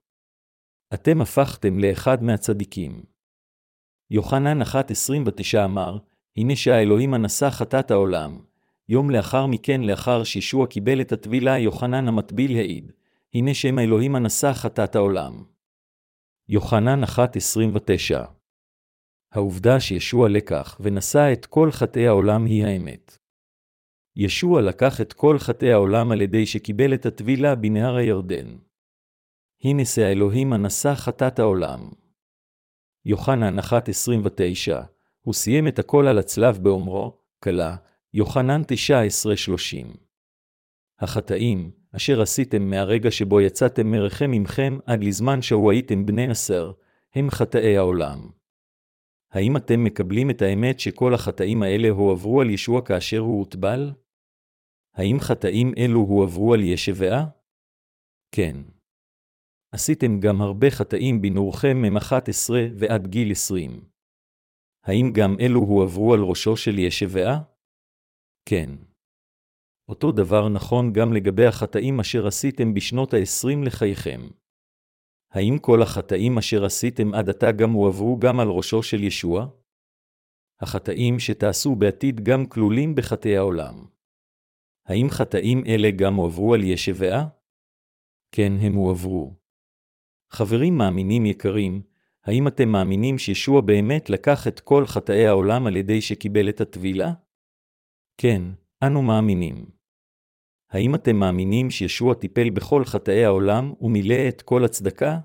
אתם הפכתם לאחד מהצדיקים. יוחנן 1.29 אמר, הנה שהאלוהים הנשא חטאת העולם. יום לאחר מכן, לאחר שישוע קיבל את הטבילה, יוחנן המטביל העיד, הנה שם האלוהים הנשא חטאת העולם. יוחנן 1.29 העובדה שישוע לקח ונשא את כל חטאי העולם היא האמת. ישוע לקח את כל חטאי העולם על ידי שקיבל את הטבילה בנהר הירדן. הנה זה האלוהים הנשא חטאת העולם. יוחנן 1.29 הוא סיים את הכל על הצלב באומרו, כלה, יוחנן 19:30. החטאים, אשר עשיתם מהרגע שבו יצאתם מרחם עמכם עד לזמן שהוא הייתם בני עשר, הם חטאי העולם. האם אתם מקבלים את האמת שכל החטאים האלה הועברו על ישוע כאשר הוא הוטבל? האם חטאים אלו הועברו על ישבעה? כן. עשיתם גם הרבה חטאים בנורכם מ-11 ועד גיל 20. האם גם אלו הועברו על ראשו של ישבעה? כן. אותו דבר נכון גם לגבי החטאים אשר עשיתם בשנות ה-20 לחייכם. האם כל החטאים אשר עשיתם עד עתה גם הועברו גם על ראשו של ישוע? החטאים שתעשו בעתיד גם כלולים בחטאי העולם. האם חטאים אלה גם הועברו על ישבעה? כן, הם הועברו. חברים מאמינים יקרים, האם אתם מאמינים שישוע באמת לקח את כל חטאי העולם על ידי שקיבל את הטבילה? כן, אנו מאמינים. האם אתם מאמינים שישוע טיפל בכל חטאי העולם ומילא את כל הצדקה?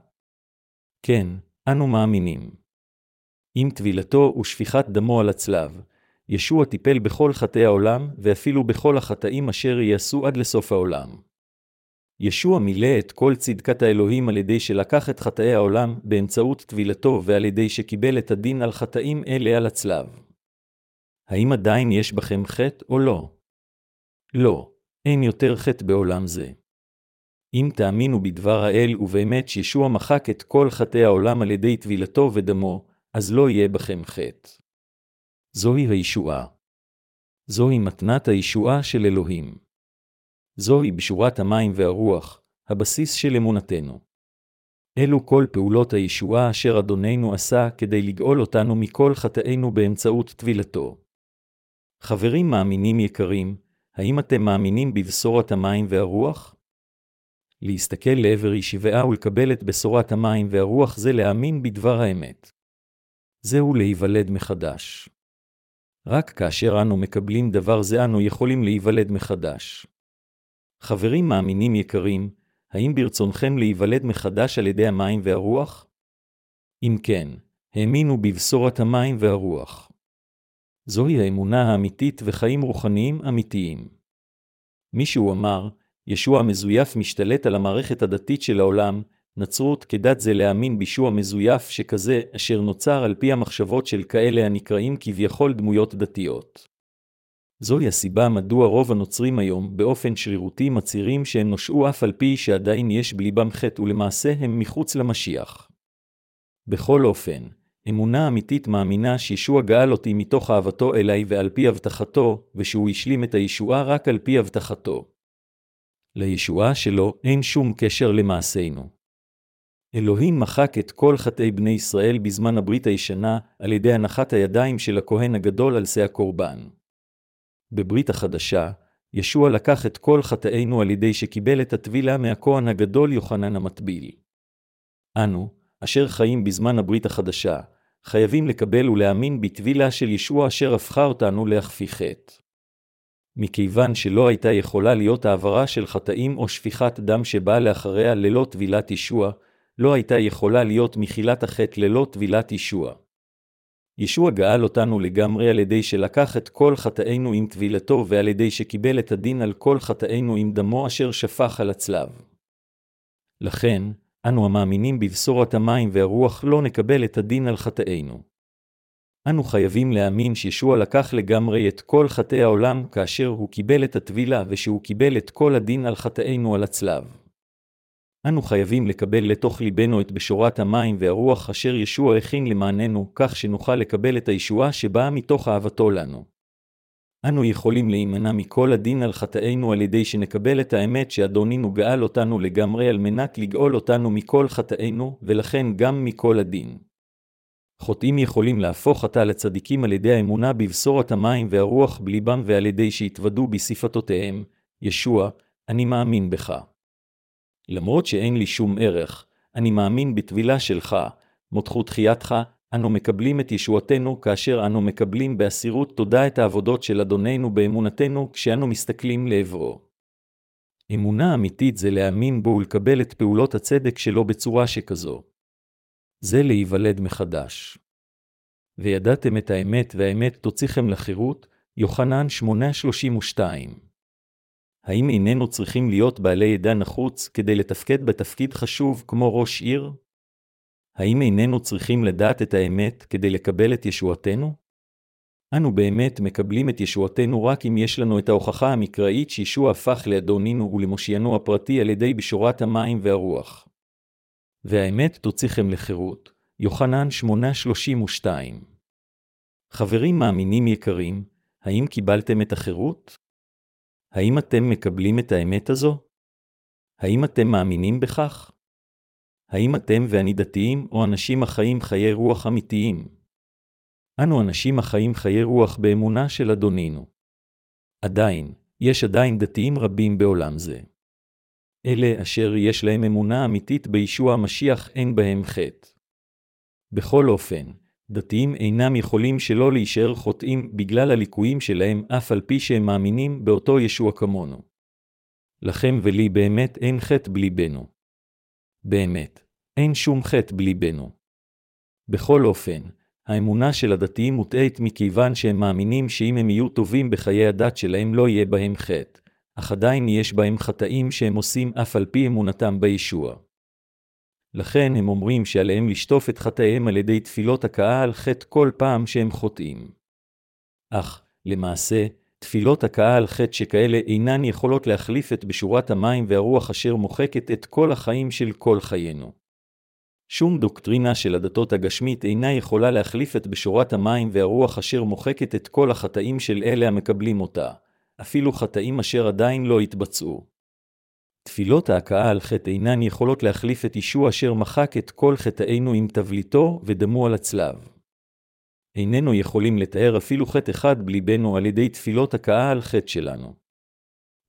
כן, אנו מאמינים. עם טבילתו ושפיכת דמו על הצלב, ישוע טיפל בכל חטאי העולם ואפילו בכל החטאים אשר יעשו עד לסוף העולם. ישוע מילא את כל צדקת האלוהים על ידי שלקח את חטאי העולם באמצעות טבילתו ועל ידי שקיבל את הדין על חטאים אלה על הצלב. האם עדיין יש בכם חטא או לא? לא, אין יותר חטא בעולם זה. אם תאמינו בדבר האל ובאמת שישוע מחק את כל חטאי העולם על ידי טבילתו ודמו, אז לא יהיה בכם חטא. זוהי הישועה. זוהי מתנת הישועה של אלוהים. זוהי בשורת המים והרוח, הבסיס של אמונתנו. אלו כל פעולות הישועה אשר אדוננו עשה כדי לגאול אותנו מכל חטאינו באמצעות טבילתו. חברים מאמינים יקרים, האם אתם מאמינים בבשורת המים והרוח? להסתכל לעבר ישיבה ולקבל את בשורת המים והרוח זה להאמין בדבר האמת. זהו להיוולד מחדש. רק כאשר אנו מקבלים דבר זה אנו יכולים להיוולד מחדש. חברים מאמינים יקרים, האם ברצונכם להיוולד מחדש על ידי המים והרוח? אם כן, האמינו בבשורת המים והרוח. זוהי האמונה האמיתית וחיים רוחניים אמיתיים. מישהו אמר, ישוע מזויף משתלט על המערכת הדתית של העולם, נצרות כדת זה להאמין בישוע מזויף שכזה, אשר נוצר על פי המחשבות של כאלה הנקראים כביכול דמויות דתיות. זוהי הסיבה מדוע רוב הנוצרים היום באופן שרירותי מצהירים שהם נושעו אף על פי שעדיין יש בליבם חטא ולמעשה הם מחוץ למשיח. בכל אופן, אמונה אמיתית מאמינה שישוע גאל אותי מתוך אהבתו אליי ועל פי הבטחתו, ושהוא השלים את הישועה רק על פי הבטחתו. לישועה שלו אין שום קשר למעשינו. אלוהים מחק את כל חטאי בני ישראל בזמן הברית הישנה על ידי הנחת הידיים של הכהן הגדול על שא הקורבן. בברית החדשה, ישוע לקח את כל חטאינו על ידי שקיבל את הטבילה מהכהן הגדול יוחנן המטביל. אנו, אשר חיים בזמן הברית החדשה, חייבים לקבל ולהאמין בטבילה של ישוע אשר הפכה אותנו להכפי חטא. מכיוון שלא הייתה יכולה להיות העברה של חטאים או שפיכת דם שבאה לאחריה ללא טבילת ישוע, לא הייתה יכולה להיות מחילת החטא ללא טבילת ישוע. ישוע גאל אותנו לגמרי על ידי שלקח את כל חטאינו עם טבילתו ועל ידי שקיבל את הדין על כל חטאינו עם דמו אשר שפך על הצלב. לכן, אנו המאמינים בבשורת המים והרוח לא נקבל את הדין על חטאינו. אנו חייבים להאמין שישוע לקח לגמרי את כל חטאי העולם כאשר הוא קיבל את הטבילה ושהוא קיבל את כל הדין על חטאינו על הצלב. אנו חייבים לקבל לתוך ליבנו את בשורת המים והרוח אשר ישוע הכין למעננו, כך שנוכל לקבל את הישועה שבאה מתוך אהבתו לנו. אנו יכולים להימנע מכל הדין על חטאינו על ידי שנקבל את האמת שאדונינו גאל אותנו לגמרי על מנת לגאול אותנו מכל חטאינו, ולכן גם מכל הדין. חוטאים יכולים להפוך עתה לצדיקים על ידי האמונה בבשורת המים והרוח בליבם ועל ידי שהתוודו בשפתותיהם, ישוע, אני מאמין בך. למרות שאין לי שום ערך, אני מאמין בטבילה שלך, מותחו תחייתך, אנו מקבלים את ישועתנו כאשר אנו מקבלים באסירות תודה את העבודות של אדוננו באמונתנו כשאנו מסתכלים לעברו. אמונה אמיתית זה להאמין בו ולקבל את פעולות הצדק שלו בצורה שכזו. זה להיוולד מחדש. וידעתם את האמת והאמת תוציכם לחירות, יוחנן 8:32 האם איננו צריכים להיות בעלי ידע נחוץ כדי לתפקד בתפקיד חשוב כמו ראש עיר? האם איננו צריכים לדעת את האמת כדי לקבל את ישועתנו? אנו באמת מקבלים את ישועתנו רק אם יש לנו את ההוכחה המקראית שישוע הפך לאדונינו ולמושיינו הפרטי על ידי בשורת המים והרוח. והאמת תוציכם לחירות, יוחנן 8:32. חברים מאמינים יקרים, האם קיבלתם את החירות? האם אתם מקבלים את האמת הזו? האם אתם מאמינים בכך? האם אתם ואני דתיים או אנשים החיים חיי רוח אמיתיים? אנו אנשים החיים חיי רוח באמונה של אדונינו. עדיין, יש עדיין דתיים רבים בעולם זה. אלה אשר יש להם אמונה אמיתית בישוע המשיח אין בהם חטא. בכל אופן, דתיים אינם יכולים שלא להישאר חוטאים בגלל הליקויים שלהם אף על פי שהם מאמינים באותו ישוע כמונו. לכם ולי באמת אין חטא בליבנו. באמת, אין שום חטא בליבנו. בכל אופן, האמונה של הדתיים מוטעית מכיוון שהם מאמינים שאם הם יהיו טובים בחיי הדת שלהם לא יהיה בהם חטא, אך עדיין יש בהם חטאים שהם עושים אף על פי אמונתם בישוע. לכן הם אומרים שעליהם לשטוף את חטאיהם על ידי תפילות הכאה על חטא כל פעם שהם חוטאים. אך, למעשה, תפילות הכאה על חטא שכאלה אינן יכולות להחליף את בשורת המים והרוח אשר מוחקת את כל החיים של כל חיינו. שום דוקטרינה של הדתות הגשמית אינה יכולה להחליף את בשורת המים והרוח אשר מוחקת את כל החטאים של אלה המקבלים אותה, אפילו חטאים אשר עדיין לא התבצעו. תפילות ההכאה על חטא אינן יכולות להחליף את ישוע אשר מחק את כל חטאינו עם תבליטו ודמו על הצלב. איננו יכולים לתאר אפילו חטא אחד בליבנו על ידי תפילות הכאה על חטא שלנו.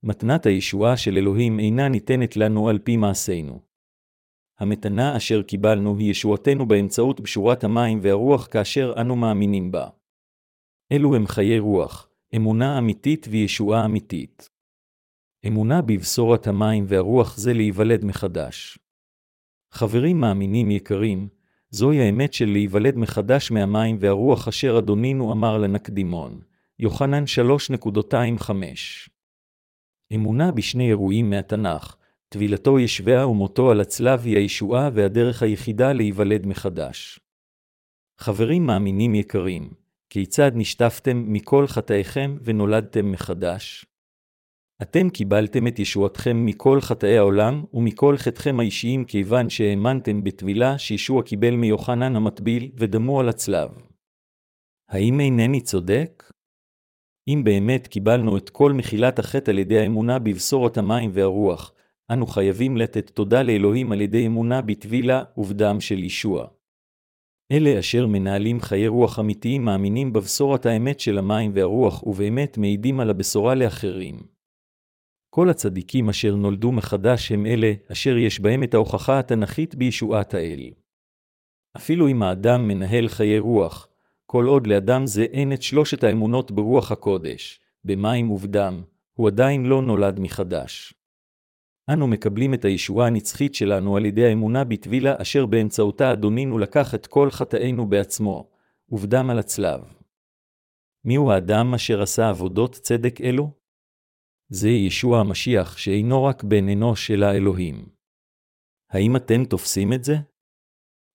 מתנת הישועה של אלוהים אינה ניתנת לנו על פי מעשינו. המתנה אשר קיבלנו היא ישועתנו באמצעות בשורת המים והרוח כאשר אנו מאמינים בה. אלו הם חיי רוח, אמונה אמיתית וישועה אמיתית. אמונה בבשורת המים והרוח זה להיוולד מחדש. חברים מאמינים יקרים, זוהי האמת של להיוולד מחדש מהמים והרוח אשר אדונינו אמר לנקדימון. יוחנן 3.25 אמונה בשני אירועים מהתנ"ך, טבילתו ישביה ומותו על הצלב היא הישועה והדרך היחידה להיוולד מחדש. חברים מאמינים יקרים, כיצד נשטפתם מכל חטאיכם ונולדתם מחדש? אתם קיבלתם את ישועתכם מכל חטאי העולם ומכל חטאיכם האישיים כיוון שהאמנתם בטבילה שישוע קיבל מיוחנן המטביל ודמו על הצלב. האם אינני צודק? אם באמת קיבלנו את כל מחילת החטא על ידי האמונה בבשורת המים והרוח, אנו חייבים לתת תודה לאלוהים על ידי אמונה בטבילה ובדם של ישוע. אלה אשר מנהלים חיי רוח אמיתיים מאמינים בבשורת האמת של המים והרוח ובאמת מעידים על הבשורה לאחרים. כל הצדיקים אשר נולדו מחדש הם אלה, אשר יש בהם את ההוכחה התנ"כית בישועת האל. אפילו אם האדם מנהל חיי רוח, כל עוד לאדם זה אין את שלושת האמונות ברוח הקודש, במים ובדם, הוא עדיין לא נולד מחדש. אנו מקבלים את הישועה הנצחית שלנו על ידי האמונה בטבילה אשר באמצעותה אדונינו לקח את כל חטאינו בעצמו, ובדם על הצלב. מיהו האדם אשר עשה עבודות צדק אלו? זה ישוע המשיח שאינו רק בן אנוש אלא אלוהים. האם אתם תופסים את זה?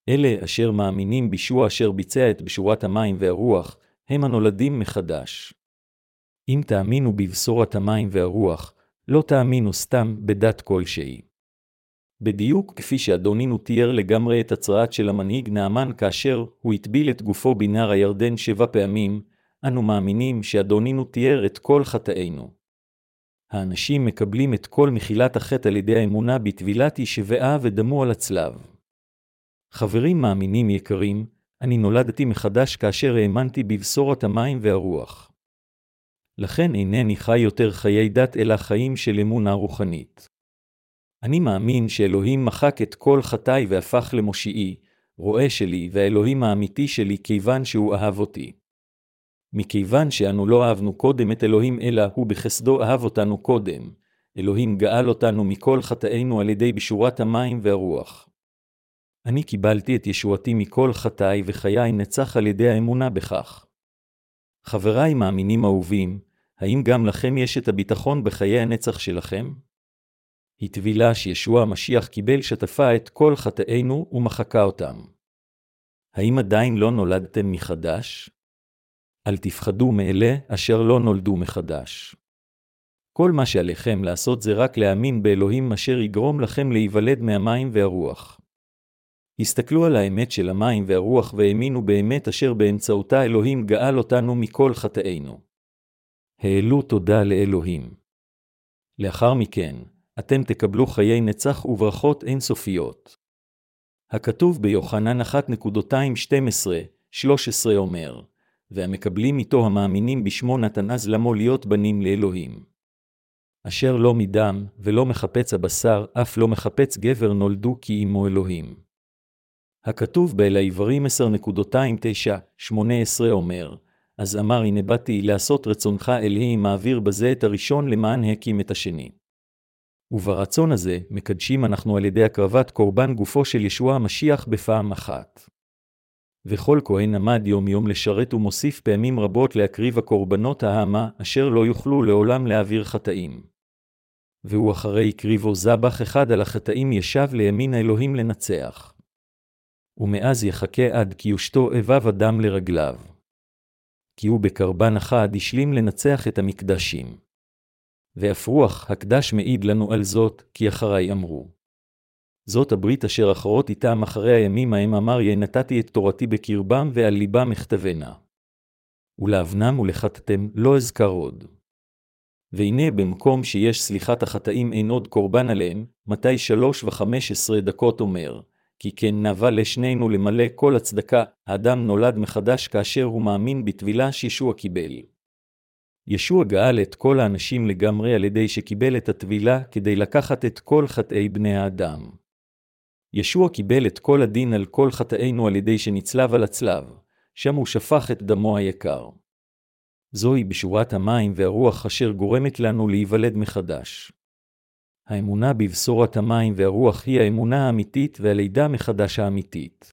אלה אשר מאמינים בישוע אשר ביצע את בשורת המים והרוח, הם הנולדים מחדש. אם תאמינו בבשורת המים והרוח, לא תאמינו סתם בדת כלשהי. בדיוק כפי שאדונינו תיאר לגמרי את הצרעת של המנהיג נעמן כאשר הוא הטביל את גופו בנהר הירדן שבע פעמים, אנו מאמינים שאדונינו תיאר את כל חטאינו. האנשים מקבלים את כל מחילת החטא על ידי האמונה בטבילת ישבעה ודמו על הצלב. חברים מאמינים יקרים, אני נולדתי מחדש כאשר האמנתי בבשורת המים והרוח. לכן אינני חי יותר חיי דת אלא חיים של אמונה רוחנית. אני מאמין שאלוהים מחק את כל חטאי והפך למושיעי, רועה שלי והאלוהים האמיתי שלי כיוון שהוא אהב אותי. מכיוון שאנו לא אהבנו קודם את אלוהים אלא הוא בחסדו אהב אותנו קודם, אלוהים גאל אותנו מכל חטאינו על ידי בשורת המים והרוח. אני קיבלתי את ישועתי מכל חטאי וחיי נצח על ידי האמונה בכך. חבריי מאמינים אהובים, האם גם לכם יש את הביטחון בחיי הנצח שלכם? היא טבילה שישוע המשיח קיבל שטפה את כל חטאינו ומחקה אותם. האם עדיין לא נולדתם מחדש? אל תפחדו מאלה אשר לא נולדו מחדש. כל מה שעליכם לעשות זה רק להאמין באלוהים אשר יגרום לכם להיוולד מהמים והרוח. הסתכלו על האמת של המים והרוח והאמינו באמת אשר באמצעותה אלוהים גאל אותנו מכל חטאינו. העלו תודה לאלוהים. לאחר מכן, אתם תקבלו חיי נצח וברכות אינסופיות. הכתוב ביוחנן 1.212-13 אומר, והמקבלים איתו המאמינים בשמו נתן אז למו להיות בנים לאלוהים. אשר לא מדם, ולא מחפץ הבשר, אף לא מחפץ גבר נולדו כי עמו אלוהים. הכתוב באל העברים 10.29-18 אומר, אז אמר הנה באתי לעשות רצונך אלוהי מעביר בזה את הראשון למען הקים את השני. וברצון הזה, מקדשים אנחנו על ידי הקרבת קורבן גופו של ישוע המשיח בפעם אחת. וכל כהן עמד יום יום לשרת ומוסיף פעמים רבות להקריב הקורבנות ההמה, אשר לא יוכלו לעולם להעביר חטאים. והוא אחרי הקריבו זבח אחד על החטאים ישב לימין האלוהים לנצח. ומאז יחכה עד כי יושתו איביו אדם לרגליו. כי הוא בקרבן אחד השלים לנצח את המקדשים. ואף רוח הקדש מעיד לנו על זאת, כי אחרי אמרו. זאת הברית אשר אחרות איתם אחרי הימים ההם אמר יהיה נתתי את תורתי בקרבם ועל ליבם אכתבנה. ולאבנם ולחטאתם לא אזכר עוד. והנה במקום שיש סליחת החטאים אין עוד קורבן עליהם, מתי שלוש וחמש עשרה דקות אומר, כי כן נאווה לשנינו למלא כל הצדקה, האדם נולד מחדש כאשר הוא מאמין בטבילה שישוע קיבל. ישוע גאל את כל האנשים לגמרי על ידי שקיבל את הטבילה כדי לקחת את כל חטאי בני האדם. ישוע קיבל את כל הדין על כל חטאינו על ידי שנצלב על הצלב, שם הוא שפך את דמו היקר. זוהי בשורת המים והרוח אשר גורמת לנו להיוולד מחדש. האמונה בבשורת המים והרוח היא האמונה האמיתית והלידה מחדש האמיתית.